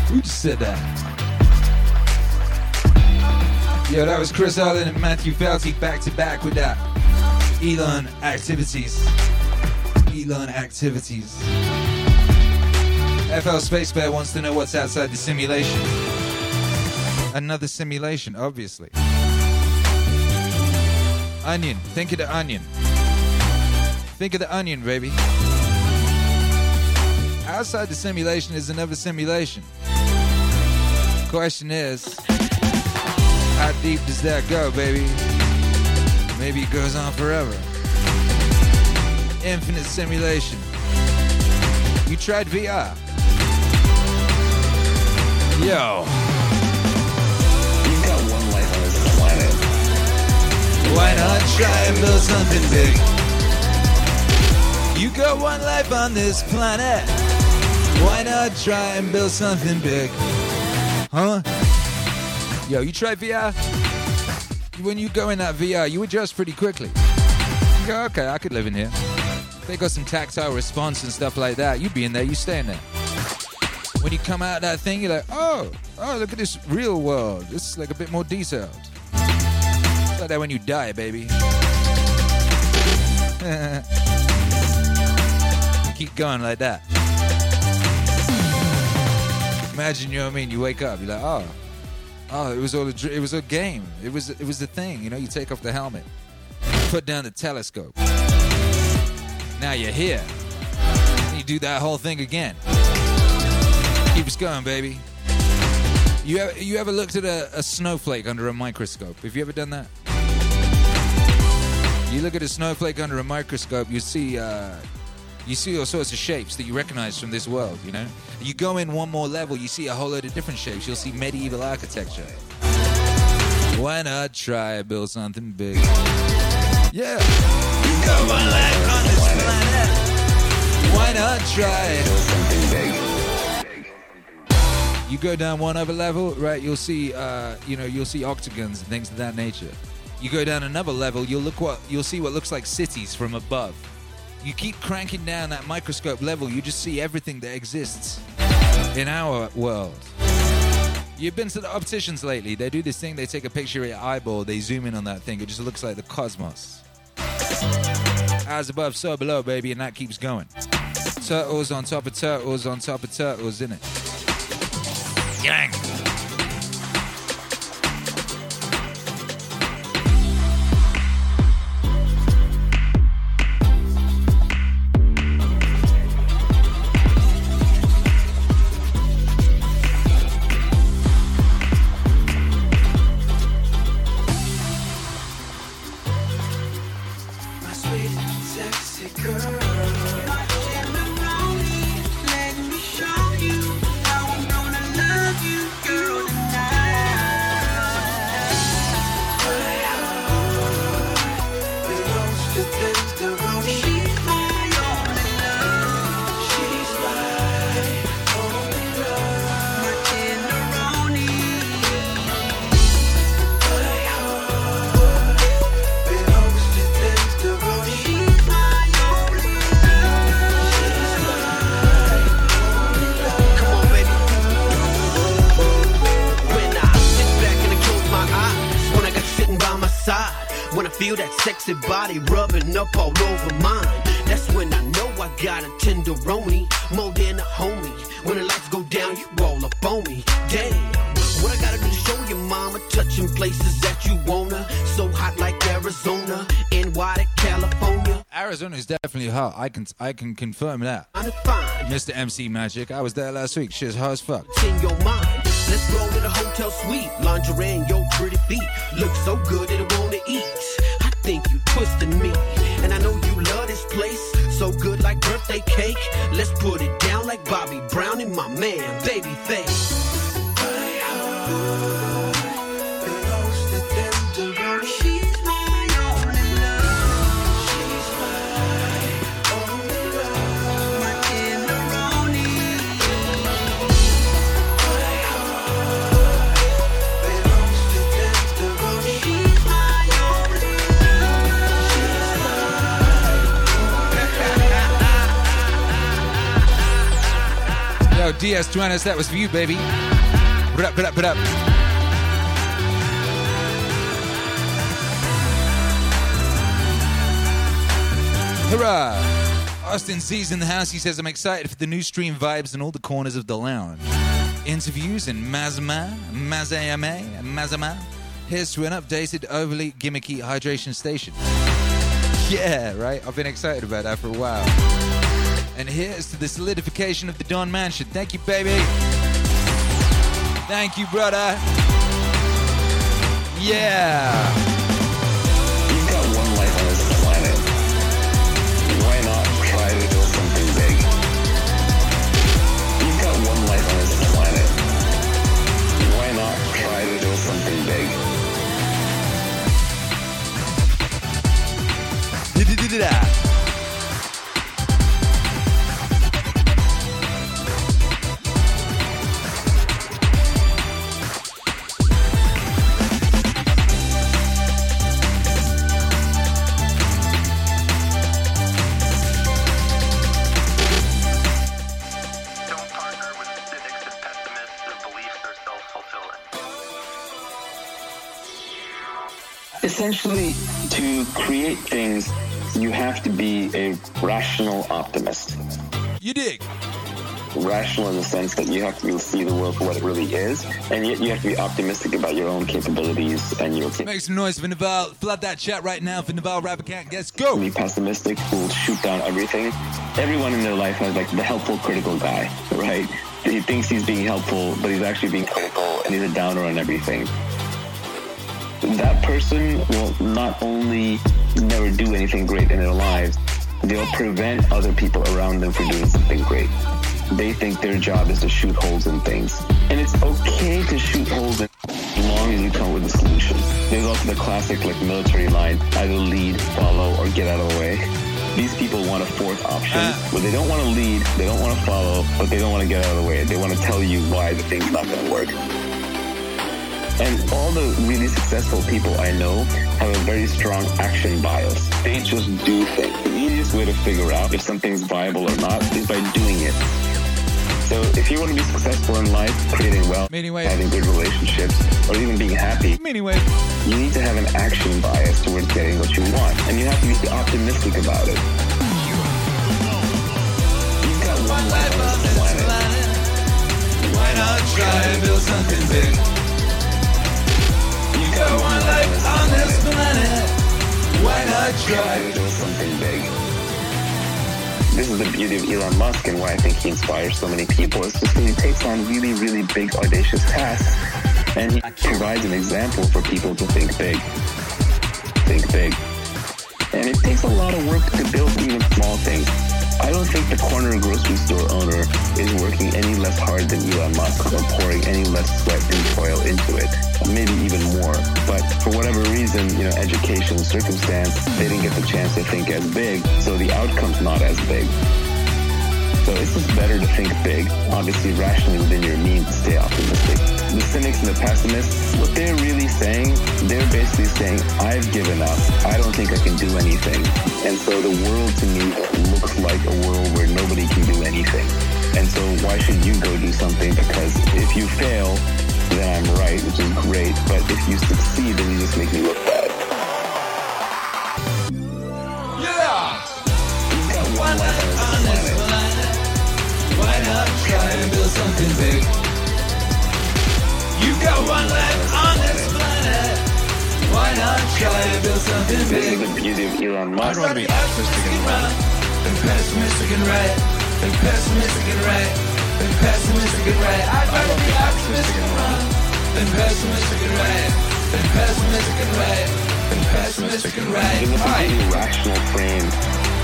Who just said that? Yo, that was Chris Allen and Matthew Fauci back to back with that. Elon activities. Elon activities. FL Space Bear wants to know what's outside the simulation. Another simulation, obviously. Onion. Think of the onion. Think of the onion, baby. Outside the simulation is another simulation. Question is, how deep does that go, baby? Maybe it goes on forever. Infinite simulation. You tried VR? Yo. You've got one life on this planet. Why not try and build something big? You got one life on this planet. Why not try and build something big? Huh? Yo, you try VR? When you go in that VR, you adjust pretty quickly. You go, okay, I could live in here. They got some tactile response and stuff like that. You be in there, you stay in there. When you come out that thing, you're like, oh, oh, look at this real world. This is like a bit more detailed. It's like that when you die, baby. Keep going like that. Imagine, you know what I mean? You wake up, you're like, oh, oh, it was all a, it was a game. It was, it was the thing. You know, you take off the helmet, put down the telescope. Now you're here. You do that whole thing again. Keep us going, baby. You ever, you ever looked at a, a snowflake under a microscope? Have you ever done that? You look at a snowflake under a microscope, you see uh, you see all sorts of shapes that you recognize from this world, you know? You go in one more level, you see a whole load of different shapes. You'll see medieval architecture. Why not try build something big? Yeah. You got one life on this planet. Why not try build something big? You go down one other level, right? You'll see, uh, you know, you'll see octagons and things of that nature. You go down another level, you'll look what you'll see what looks like cities from above. You keep cranking down that microscope level, you just see everything that exists in our world. You've been to the opticians lately. They do this thing, they take a picture of your eyeball, they zoom in on that thing, it just looks like the cosmos. As above, so below, baby, and that keeps going. Turtles on top of turtles on top of turtles, in it. Gang. Definitely hot. I can I can confirm that. Mr. MC Magic, I was there last week. Shit's hot as fuck. in your mind. Let's go to the hotel suite. Lingerie and your pretty feet look so good that I wanna eat. I think you twisting me, and I know you love this place. So good like birthday cake. Let's put it down like Bobby Brown and my man, Babyface. Belongs DS Duanas, that was for you, baby. Put up, put up, put up. Hurrah! Austin C's in the house. He says, I'm excited for the new stream vibes in all the corners of the lounge. Interviews in Mazma, Mazayame, Mazama. Here's to an updated, overly gimmicky hydration station. Yeah, right? I've been excited about that for a while. And here's to the solidification of the Don Mansion. Thank you, baby. Thank you, brother. Yeah. You've got one life on this planet. Why not try to do something big? You've got one life on this planet. Why not try to do something big? Essentially, to create things, you have to be a rational optimist. You dig? Rational in the sense that you have to be able to see the world for what it really is, and yet you have to be optimistic about your own capabilities and your Make some noise for Naval. Flood that chat right now for Naval Ravikant. Guess go. Be pessimistic, who will shoot down everything. Everyone in their life has like the helpful, critical guy, right? He thinks he's being helpful, but he's actually being critical, and he's a downer on everything. That person will not only never do anything great in their lives, they'll prevent other people around them from doing something great. They think their job is to shoot holes in things. And it's okay to shoot holes in as long as you come with a solution. There's also the classic like military line, either lead, follow, or get out of the way. These people want a fourth option, ah. but they don't want to lead, they don't want to follow, but they don't want to get out of the way. They want to tell you why the thing's not going to work. And all the really successful people I know have a very strong action bias. They just do things. The easiest way to figure out if something's viable or not is by doing it. So if you want to be successful in life, creating wealth, having good relationships, or even being happy, anyway, you need to have an action bias towards getting what you want, and you have to be optimistic about it. You've got one life on this planet. Why not try and build something big? This is the beauty of Elon Musk and why I think he inspires so many people. It's just that he takes on really, really big, audacious tasks, and he provides an example for people to think big. Think big. And it takes a lot of work to build even small things. I don't think the corner grocery store owner is working any less hard than Elon Musk or pouring any less sweat and toil into it. Maybe even more. But for whatever reason, you know, education, circumstance, they didn't get the chance to think as big, so the outcome's not as big. So it's just better to think big, obviously rationally within your means to stay optimistic. The cynics and the pessimists, what they're really saying, they're basically saying, I've given up. I don't think I can do anything. And so the world to me looks like a world where nobody can do anything. And so why should you go do something? Because if you fail, then I'm right, which is great. But if you succeed, then you just make me look bad. Yeah! You got one life on this planet. This is the beauty of Elon Musk. I'd rather be optimistic and right than pessimistic and right than pessimistic and right than and right. I'd rather be optimistic and right than pessimistic and right than and right. Give us a Alright. really rational frame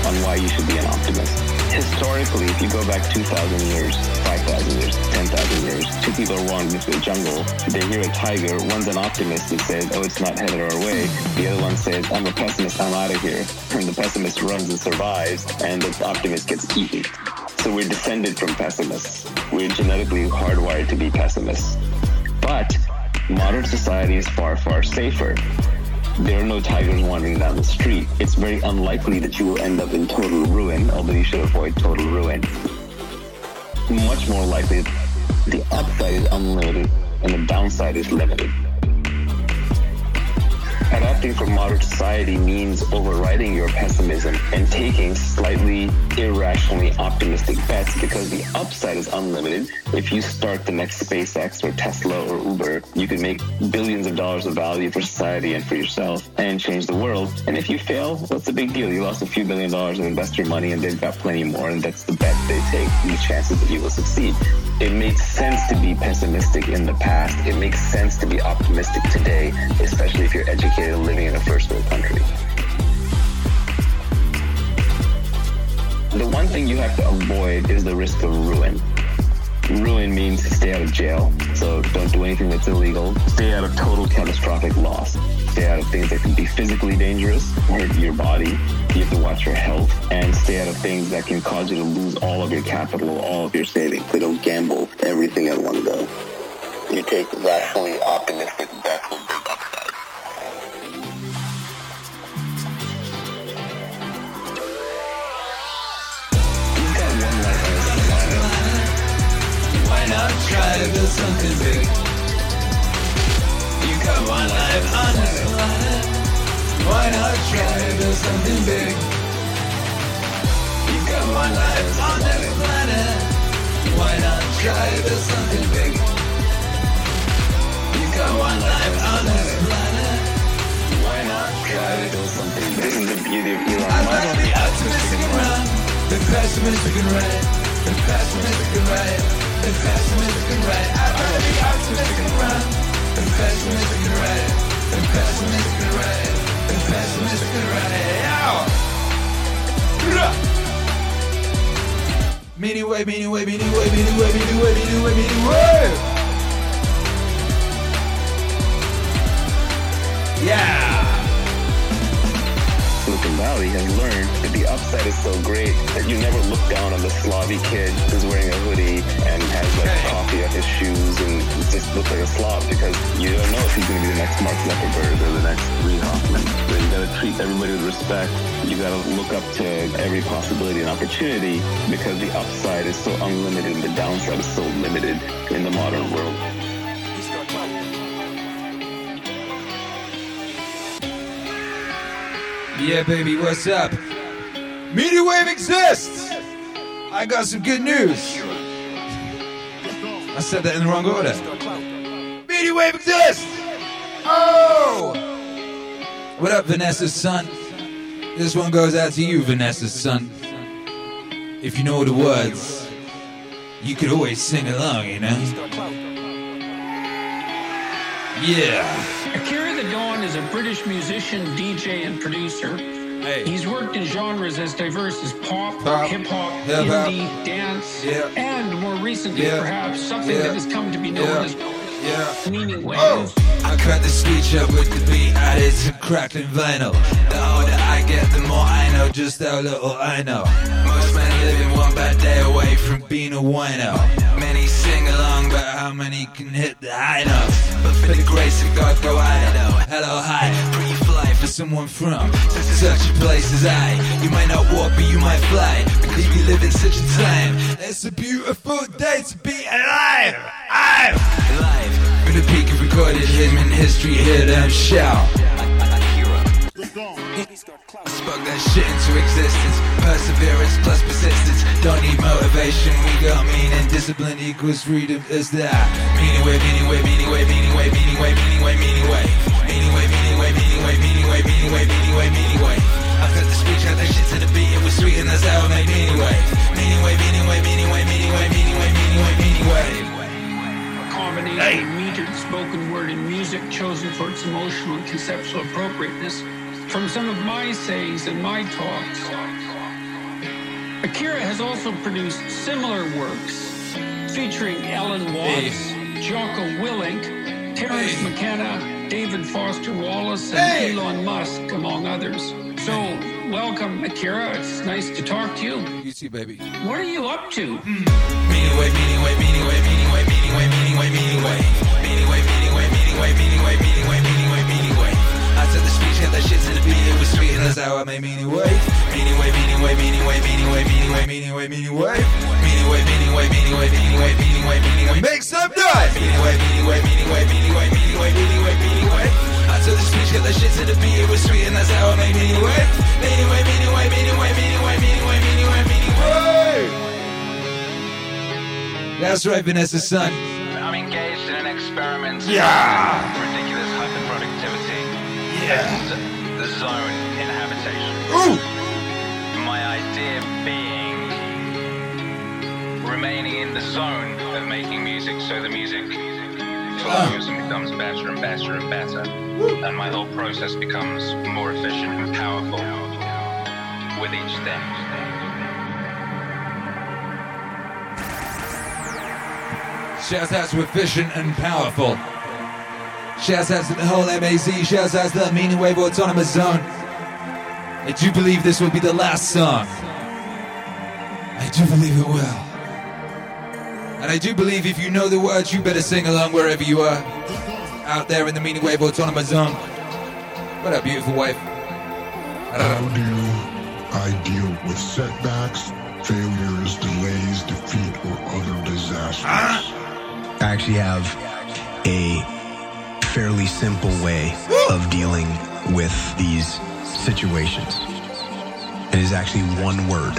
on why you should be an optimist. Historically, if you go back 2,000 years, 5,000 years, 10,000 years, two people are walking into the jungle. They hear a tiger. One's an optimist and says, oh, it's not headed our way. The other one says, I'm a pessimist. I'm out of here. And the pessimist runs and survives, and the optimist gets eaten. So we're descended from pessimists. We're genetically hardwired to be pessimists. But modern society is far, far safer there are no tigers wandering down the street. It's very unlikely that you will end up in total ruin, although you should avoid total ruin. Much more likely, the upside is unlimited and the downside is limited. Adapting for modern society means overriding your pessimism and taking slightly irrationally optimistic bets because the upside is unlimited. If you start the next SpaceX or Tesla or Uber, you can make billions of dollars of value for society and for yourself and change the world. And if you fail, what's the big deal? You lost a few billion dollars of investor money and they've got plenty more, and that's the bet they take, the chances that you will succeed. It makes sense to be pessimistic in the past. It makes sense to be optimistic today, especially if you're educated living in a first world country. The one thing you have to avoid is the risk of ruin. Ruin means stay out of jail, so don't do anything that's illegal. Stay out of total catastrophic loss. Stay out of things that can be physically dangerous, hurt your body. You have to watch your health, and stay out of things that can cause you to lose all of your capital, all of your savings. So don't gamble everything at one go. You take rationally optimistic bets with not try to build something big? You got one life on this planet. Why not try to do something big? You got one life on this planet. Why not try to do something big? You got one life on this planet. Why not try to do something big? This is the beauty of Elon Musk. rather optimistic and wrong than pessimistic and right. Than pessimistic and right. Yeah. Silicon Valley has learned that the upside is so great that you never look down on the Slavi kid who's wearing a hoodie and has like coffee on his shoes and just looks like a Slav because you don't know if he's going to be the next Mark Zuckerberg or the next Reid Hoffman. So you got to treat everybody with respect. You got to look up to every possibility and opportunity because the upside is so unlimited and the downside is so limited in the modern world. Yeah, baby, what's up? Meaning Wave exists! I got some good news. I said that in the wrong order. Meaning Wave exists! Oh! What up, Vanessa's son? This one goes out to you, Vanessa's son. If you know the words, you could always sing along, you know? Yeah. Akira the Don is a British musician, DJ, and producer. He's worked in genres as diverse as pop, Pop, hip hop, hip-hop. indie, dance, Yeah. and more recently, Yeah. perhaps, something Yeah. that has come to be known as Yeah. meaning. Oh. I cut the speech up with the beat, added some crackling vinyl. The older I get, the more I know just how little I know. Most men living bad day away from being a wino. Many sing along, but how many can hit the high notes? But for the grace of God, go I know. Hello, hi, pretty fly for someone from such a place as I. You might not walk, but you might fly because we live in such a time. It's a beautiful day to be alive. I'm alive. With the peak of recorded human history, hear them shout. I spoke that shit into existence. Perseverance plus persistence. Don't need motivation. We got meaning. Discipline equals freedom. Is that meaning way, meaning way, meaning way, meaning way, meaning way, meaning way, meaning way, meaning way, meaning way, meaning way, meaning way, meaning way, meaning way, meaning way. I cut the speech, cut that shit to the beat. It was sweet, and that's how I made meaning way, meaning way, meaning way, meaning way, meaning way, meaning way, meaning way, meaning way. A combination of metered spoken word and music chosen for its emotional and conceptual appropriateness from some of my sayings and my talks. Akira has also produced similar works featuring Alan Watts, Jocko Willink, Terence McKenna, David Foster Wallace, and Elon Musk, among others. So, welcome, Akira. It's nice to talk to you. You too, baby. What are you up to? Meaning way, meaning way, meaning way, meaning way, meaning way, meaning way, meaning way, meaning way, meaning way, meaning way, meaning way, meaning way, meaning way, meaning way. I Count that shit to the beat, it was sweet, and that's how I made meaning. Meaning meaning meaning meaning meaning meaning meaning. Meaning meaning meaning meaning meaning meaning. Make some noise! Meaning meaning meaning meaning meaning meaning meaning the speech, shit to the beat, it was sweet, and that's how I made That's right, Vanessa, son. I'm engaged in an experiment. Yeah! With Ridiculous hyperproductivity. Yeah. And the zone inhabitation. Ooh. My idea being remaining in the zone of making music so the music flows and becomes better and better and better. And my whole process becomes more efficient and powerful with each step. Out to efficient and powerful. Shouts out to the whole MAZ. Shouts out to the Meaning Wave Autonomous Zone. I do believe this will be the last song. I do believe it will. And I do believe if you know the words, you better sing along wherever you are. Out there in the Meaning Wave Autonomous Zone. What up, beautiful wife? How do I deal with setbacks, failures, delays, defeat, or other disasters? I actually have a fairly simple way of dealing with these situations. It is actually one word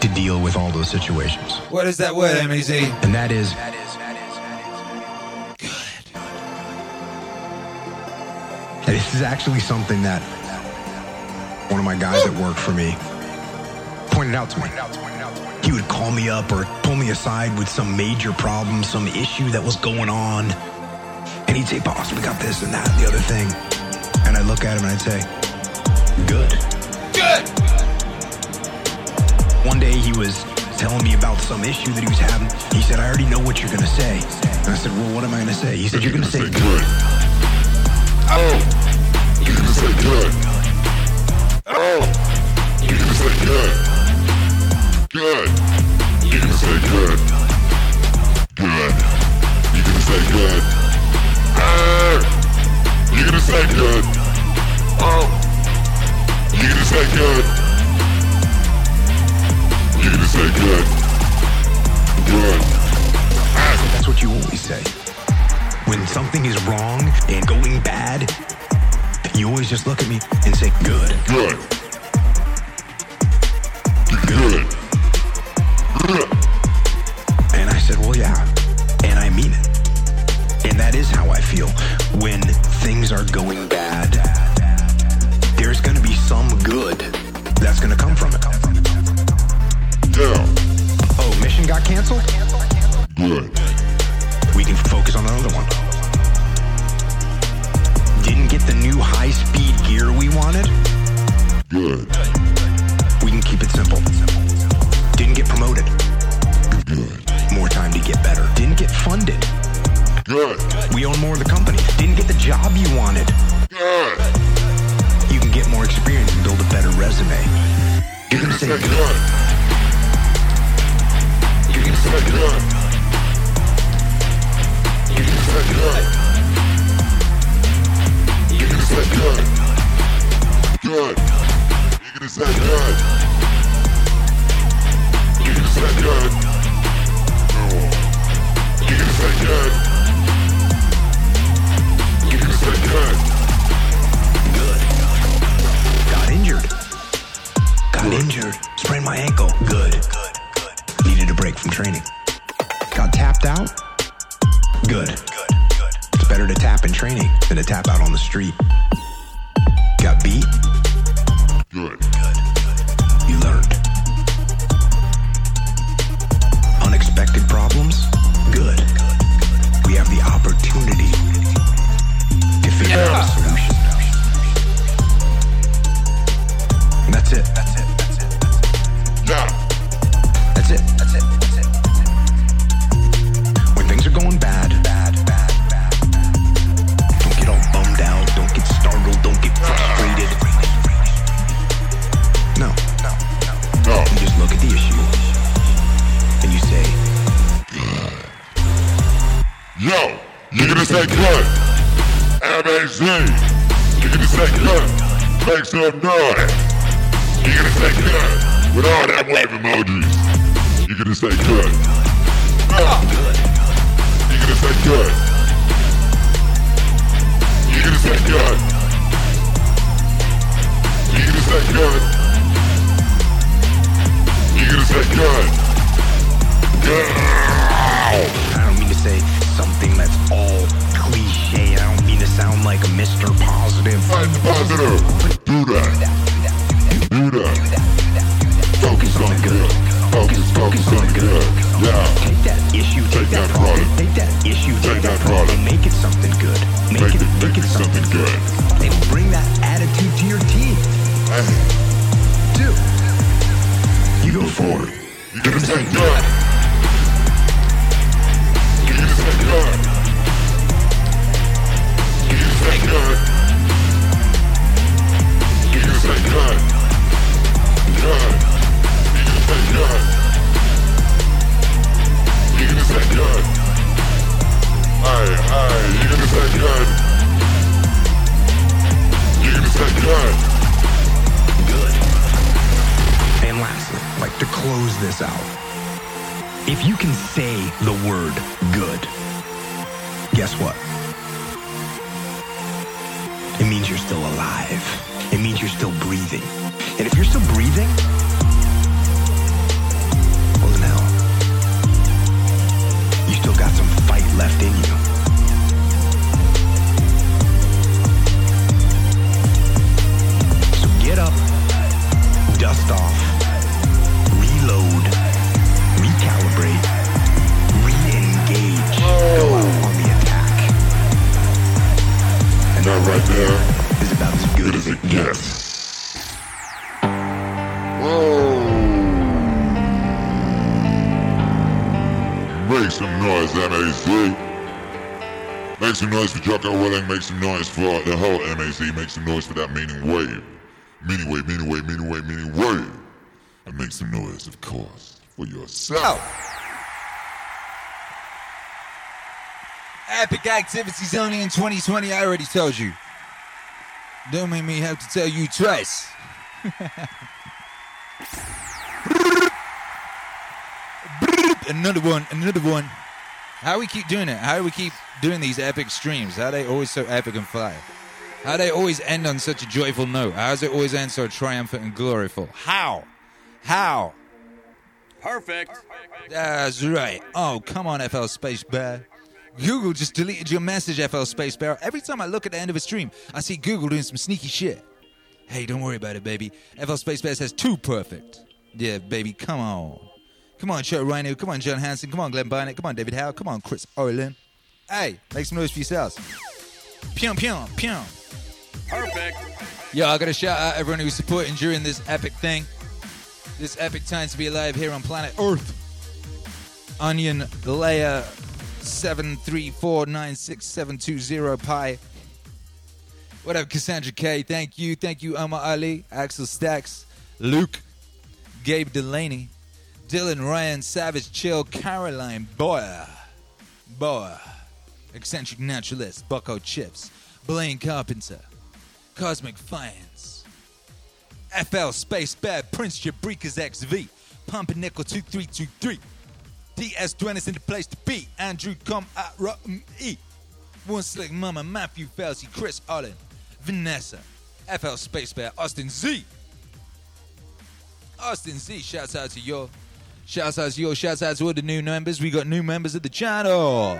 to deal with all those situations. What is that word, MEZ? And that is And This is actually something that one of my guys that worked for me pointed out to me. He would call me up or pull me aside with some major problem, some issue that was going on. And he'd say, Boss, we got this and that, and the other thing. And I'd look at him and I'd say, Good. Good. One day he was telling me about some issue that he was having. He said, I already know what you're going to say. And I said, Well, what am I going to say? He said, You're going to say good. Oh, you're gonna say good. Oh, you're gonna say good. Good. You're gonna say good. Good. You're gonna say good. Ah, you're gonna say good. Oh, you're gonna say good. You're gonna say good. Good. That's what you always say. When something is wrong and going bad, you always just look at me and say, good. Good. Good. Good. And I said, well, yeah. And I mean it. That is how I feel when things are going bad. There's going to be some good that's going to come from it. Yeah. Oh, mission got canceled? Good. We can focus on another one. Didn't get the new high speed gear we wanted? Good. We can keep it simple. Didn't get promoted? Good. More time to get better. Didn't get funded? Good. We own more of the company. Didn't get the job you wanted? Good. You can get more experience and build a better resume. You're gonna say good. You're gonna say good. You're gonna Say good. You're gonna Say say good. Good. You're gonna say good. You're gonna say good. You're gonna say good. You're good. Got injured. Got injured. Sprained my ankle. Good. Good. Good. Needed a break from training. Got tapped out. Good. Good. Good. It's better to tap in training than to tap out on the street. Got beat. Good. Good. You learned. Unexpected problems. Good. We have the opportunity solution. And that's it. That's it. That's it. Yeah. That's it. That's it. That's it. When things are going bad. Don't get all bummed out. Don't get startled. Don't get frustrated. No. You just look at the issue and you say, Yo, you're gonna say good. M-A-Z. Make some noise. With all that wave emojis. I don't mean to say something that's all sound like Mr. Positive. Positive. Do that. Do that. Focus on good. Focus, focus on good. Yeah. Take that issue, take, Take that, that product. take that issue, take, Take that, that product. and make it something good. Make, it, make it something good. And bring that attitude to your team. Hey, Do. You go forward. you're gonna say good. And lastly, like to close this out. If you can say the word good, guess what? Still alive. It means you're still breathing. And if you're still breathing, well hell, you still got some fight left in you. Make some noise for Jocko Willink. Make some noise for the whole MAC. Make some noise for that meaning wave. Meaning wave, meaning wave, meaning wave, meaning wave. And make some noise, of course, for yourself. Epic activities only in 2020. I already told you. Don't make me have to tell you twice. another one, another one. How we keep doing it? How do we keep doing these epic streams? How they always so epic and fly? How they always end on such a joyful note? How does it always end so triumphant and gloriful? How? How? Perfect. That's right. Oh, come on, FL Space Bear. Google just deleted your message, FL Space Bear. Every time I look at the end of a stream, I see Google doing some sneaky shit. Hey, don't worry about it, baby. FL Space Bear says too perfect. Yeah, baby, come on. Come on, Joe Rhino. Come on, John Hanson. Come on, Glenn Barnett. Come on, David Howe. Come on, Chris Orlin. Hey, make some noise for yourselves. Pyong, pyong, pyong. Perfect. Yo, I gotta shout out everyone who's supporting during this epic thing. This epic time to be alive here on planet Earth. Onion layer 7349670 Pi. What up, Cassandra K? Thank you. Thank you, Omar Ali, Axel Stacks, Luke, Gabe Delaney, Dylan Ryan, Savage Chill, Caroline Boyer, Boyer, Eccentric Naturalist, Bucko Chips, Blaine Carpenter, Cosmic Fiends, FL Space Bad, Prince Jabrikas XV, Pumping Nickel 2323, DS Dwenis in the place to be, Andrew Com at E, One Slick Mama, Matthew Felsey, Chris Allen, Vanessa, FL Space Bear, Austin Z. Austin Z, shouts out to you. Shouts out to you. Shouts out to all the new members. We got new members of the channel.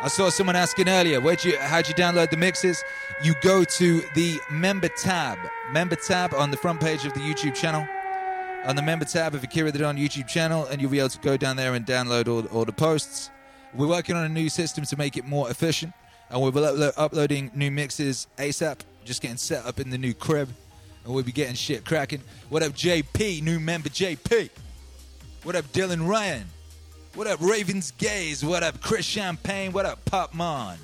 I saw someone asking earlier, where'd you, how'd you download the mixes? You go to the member tab. Member tab on the front page of the YouTube channel. On the member tab of Akira the Don YouTube channel, and you'll be able to go down there and download all, all the posts. We're working on a new system to make it more efficient, and we'll be uplo- uploading new mixes ASAP. Just getting set up in the new crib, and we'll be getting shit cracking. What up, JP? New member JP. What up, Dylan Ryan? What up, Ravens Gaze? What up, Chris Champagne? What up, Pop Mon?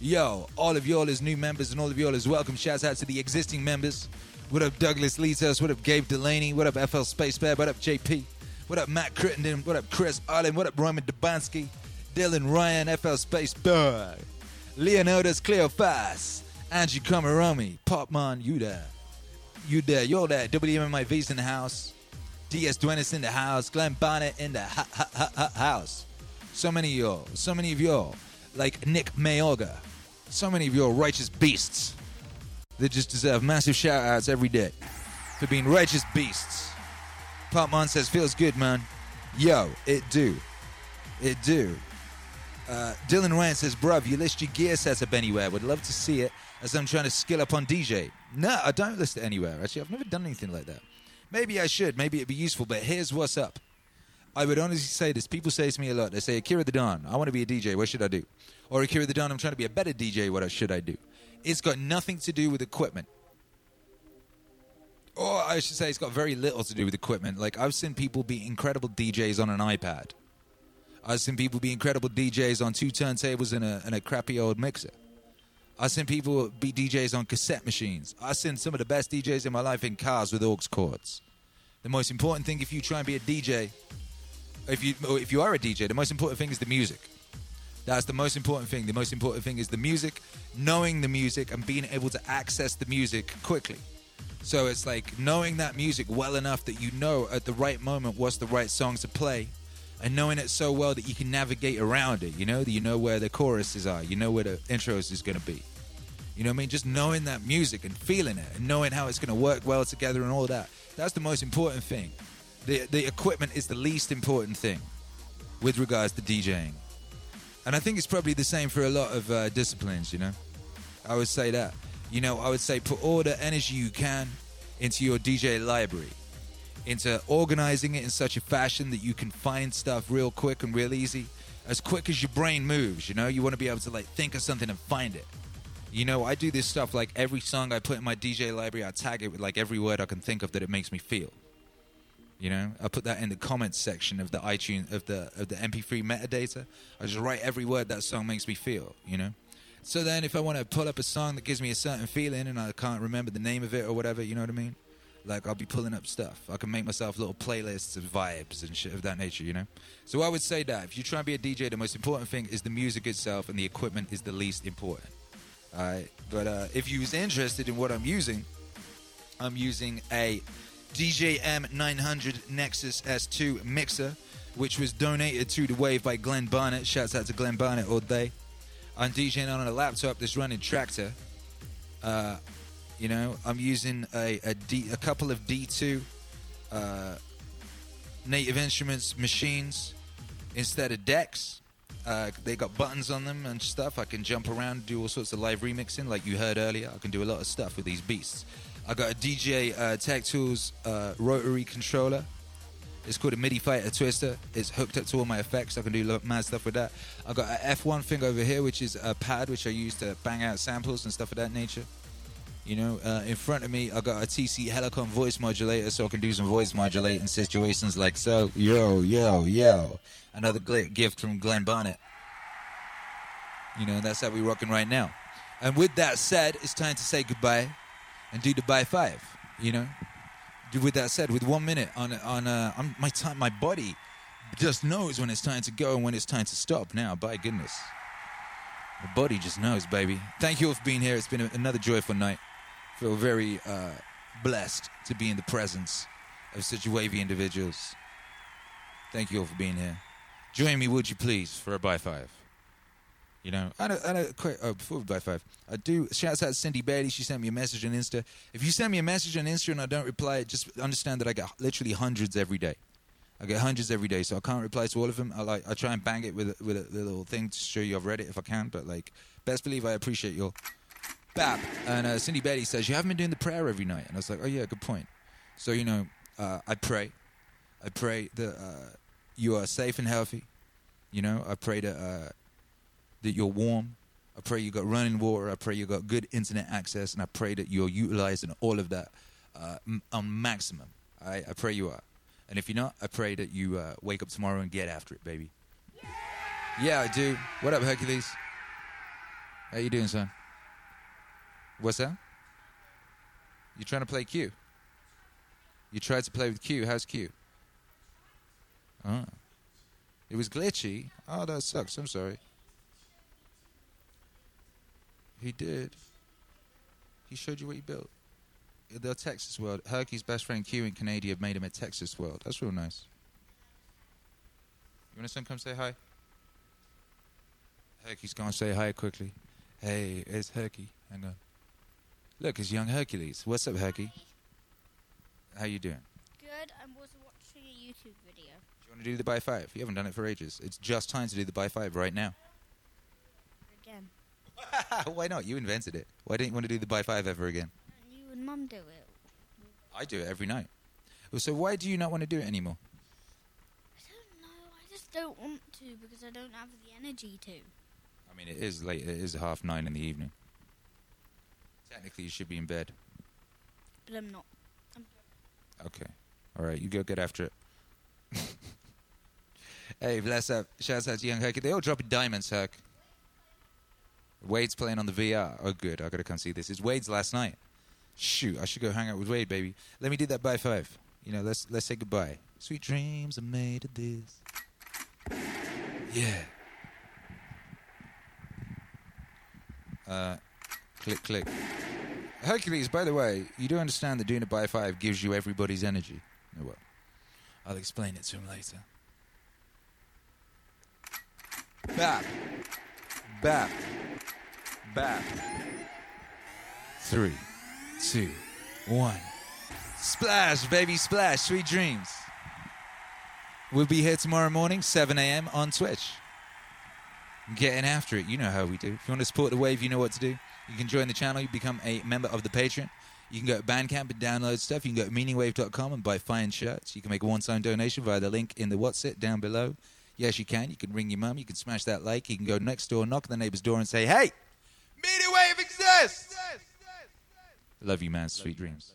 Yo, all of y'all as new members and all of y'all as welcome. Shouts out to the existing members. What up, Douglas Litos? What up, Gabe Delaney? What up, FL Space Bear? What up, JP? What up, Matt Crittenden? What up, Chris Allen? What up, Roman Dubansky? Dylan Ryan, FL Space Bear. Leonidas Cleophas. Angie Kamaromi. Popmon, you there. You there. You're there. WMMIV's in the house. DS Duenis in the house. Glenn Barnett in the ha- ha- ha- house. So many of y'all. So many of y'all. Like Nick Mayoga. So many of y'all righteous beasts. They just deserve massive shout outs every day for being righteous beasts. Popmon says, feels good, man. Yo, it do. It do. Uh, Dylan Ryan says, bruv, you list your gear setup anywhere. Would love to see it as I'm trying to skill up on DJ. No, I don't list it anywhere. Actually, I've never done anything like that. Maybe I should. Maybe it'd be useful. But here's what's up. I would honestly say this. People say to me a lot. They say, Akira the Don, I want to be a DJ. What should I do? Or Akira the Don, I'm trying to be a better DJ. What should I do? It's got nothing to do with equipment. Or I should say, it's got very little to do with equipment. Like, I've seen people be incredible DJs on an iPad. I've seen people be incredible DJs on two turntables and a, and a crappy old mixer. I've seen people be DJs on cassette machines. I've seen some of the best DJs in my life in cars with aux cords. The most important thing if you try and be a DJ, if you if you are a DJ, the most important thing is the music. That's the most important thing. The most important thing is the music, knowing the music and being able to access the music quickly. So it's like knowing that music well enough that you know at the right moment what's the right song to play and knowing it so well that you can navigate around it, you know, that you know where the choruses are, you know where the intros is going to be. You know what I mean? Just knowing that music and feeling it and knowing how it's going to work well together and all that. That's the most important thing. The, the equipment is the least important thing with regards to DJing. And I think it's probably the same for a lot of uh, disciplines, you know? I would say that. You know, I would say put all the energy you can into your DJ library, into organizing it in such a fashion that you can find stuff real quick and real easy, as quick as your brain moves, you know? You want to be able to like think of something and find it. You know, I do this stuff like every song I put in my DJ library, I tag it with like every word I can think of that it makes me feel. You know, I put that in the comments section of the iTunes of the of the MP3 metadata. I just write every word that song makes me feel. You know, so then if I want to pull up a song that gives me a certain feeling and I can't remember the name of it or whatever, you know what I mean? Like I'll be pulling up stuff. I can make myself little playlists of vibes and shit of that nature. You know. So I would say that if you try and be a DJ, the most important thing is the music itself, and the equipment is the least important. But uh, if you was interested in what I'm using, I'm using a DJM 900 Nexus S2 mixer, which was donated to the Wave by Glenn Barnett. Shouts out to Glenn Barnett all day. I'm DJing on a laptop that's running Traktor. Uh, you know, I'm using a, a, D, a couple of D2 uh, Native Instruments machines instead of decks. Uh, they got buttons on them and stuff. I can jump around, do all sorts of live remixing, like you heard earlier. I can do a lot of stuff with these beasts. I got a DJ uh, Tech Tools uh, rotary controller. It's called a MIDI Fighter Twister. It's hooked up to all my effects. I can do mad stuff with that. I got a F1 thing over here, which is a pad which I use to bang out samples and stuff of that nature. You know, uh, in front of me, I got a TC Helicon voice modulator, so I can do some voice modulating situations like so. Yo, yo, yo. Another gift from Glenn Barnett. You know, that's how we're rocking right now. And with that said, it's time to say goodbye and do the by five. You know, with that said, with one minute on on uh, my time, my body just knows when it's time to go and when it's time to stop. Now, by goodness, the body just knows, baby. Thank you all for being here. It's been another joyful night. Feel very uh, blessed to be in the presence of such wavy individuals. Thank you all for being here. Join me, would you please, for a by five. You know, I don't, I don't quite, oh, before we by five, I do. Shouts out to Cindy Bailey. She sent me a message on Insta. If you send me a message on Insta and I don't reply, just understand that I get literally hundreds every day. I get hundreds every day, so I can't reply to all of them. I like, I try and bang it with with a little thing to show you I've read it if I can. But like, best believe I appreciate your bap. And uh, Cindy Betty says you haven't been doing the prayer every night, and I was like, oh yeah, good point. So you know, uh, I pray, I pray that uh, you are safe and healthy. You know, I pray that uh, that you're warm. I pray you got running water. I pray you got good internet access, and I pray that you're utilizing all of that uh, m- on maximum. I, I pray you are. And if you're not, I pray that you uh, wake up tomorrow and get after it, baby. Yeah, I do. What up, Hercules? How you doing, son? What's that? You trying to play Q? You tried to play with Q. How's Q? Oh. It was glitchy. Oh, that sucks. I'm sorry. He did. He showed you what he built. The Texas World. Herky's best friend Q and Canadian made him a Texas World. That's real nice. You want to come say hi? Herky's gonna say hi quickly. Hey, it's Herky. Hang on. Look, it's young Hercules. What's up, Herky? How you doing? Good. I was watching a YouTube video. Do you want to do the by five? You haven't done it for ages. It's just time to do the by five right now. Again. Why not? You invented it. Why don't you want to do the by five ever again? You and Mum do it. I do it every night. So why do you not want to do it anymore? I don't know. I just don't want to because I don't have the energy to. I mean, it is late. It is half nine in the evening. Technically, you should be in bed. But I'm not. I'm Okay. All right, you go get after it. hey, bless up. Shouts out to Young Herc. They all dropping diamonds, Herc. Wade's playing on the VR. Oh, good. I gotta come see this. It's Wade's last night. Shoot, I should go hang out with Wade, baby. Let me do that by five. You know, let's let's say goodbye. Sweet dreams are made of this. Yeah. Uh, click, click. Hercules, by the way, you do understand that doing it by five gives you everybody's energy. Oh, well, I'll explain it to him later. Bap. Bap. Bap. three, two, one. Splash, baby, splash. Sweet dreams. We'll be here tomorrow morning, 7 a.m. on Twitch. Getting after it. You know how we do. If you want to support the wave, you know what to do. You can join the channel. You become a member of the Patreon. You can go to Bandcamp and download stuff. You can go to meaningwave.com and buy fine shirts. You can make a one-time donation via the link in the What's It down below. Yes, you can. You can ring your mum. You can smash that like. You can go next door, knock on the neighbor's door, and say, "Hey, Meaning Wave exists." Love you, man. Sweet dreams.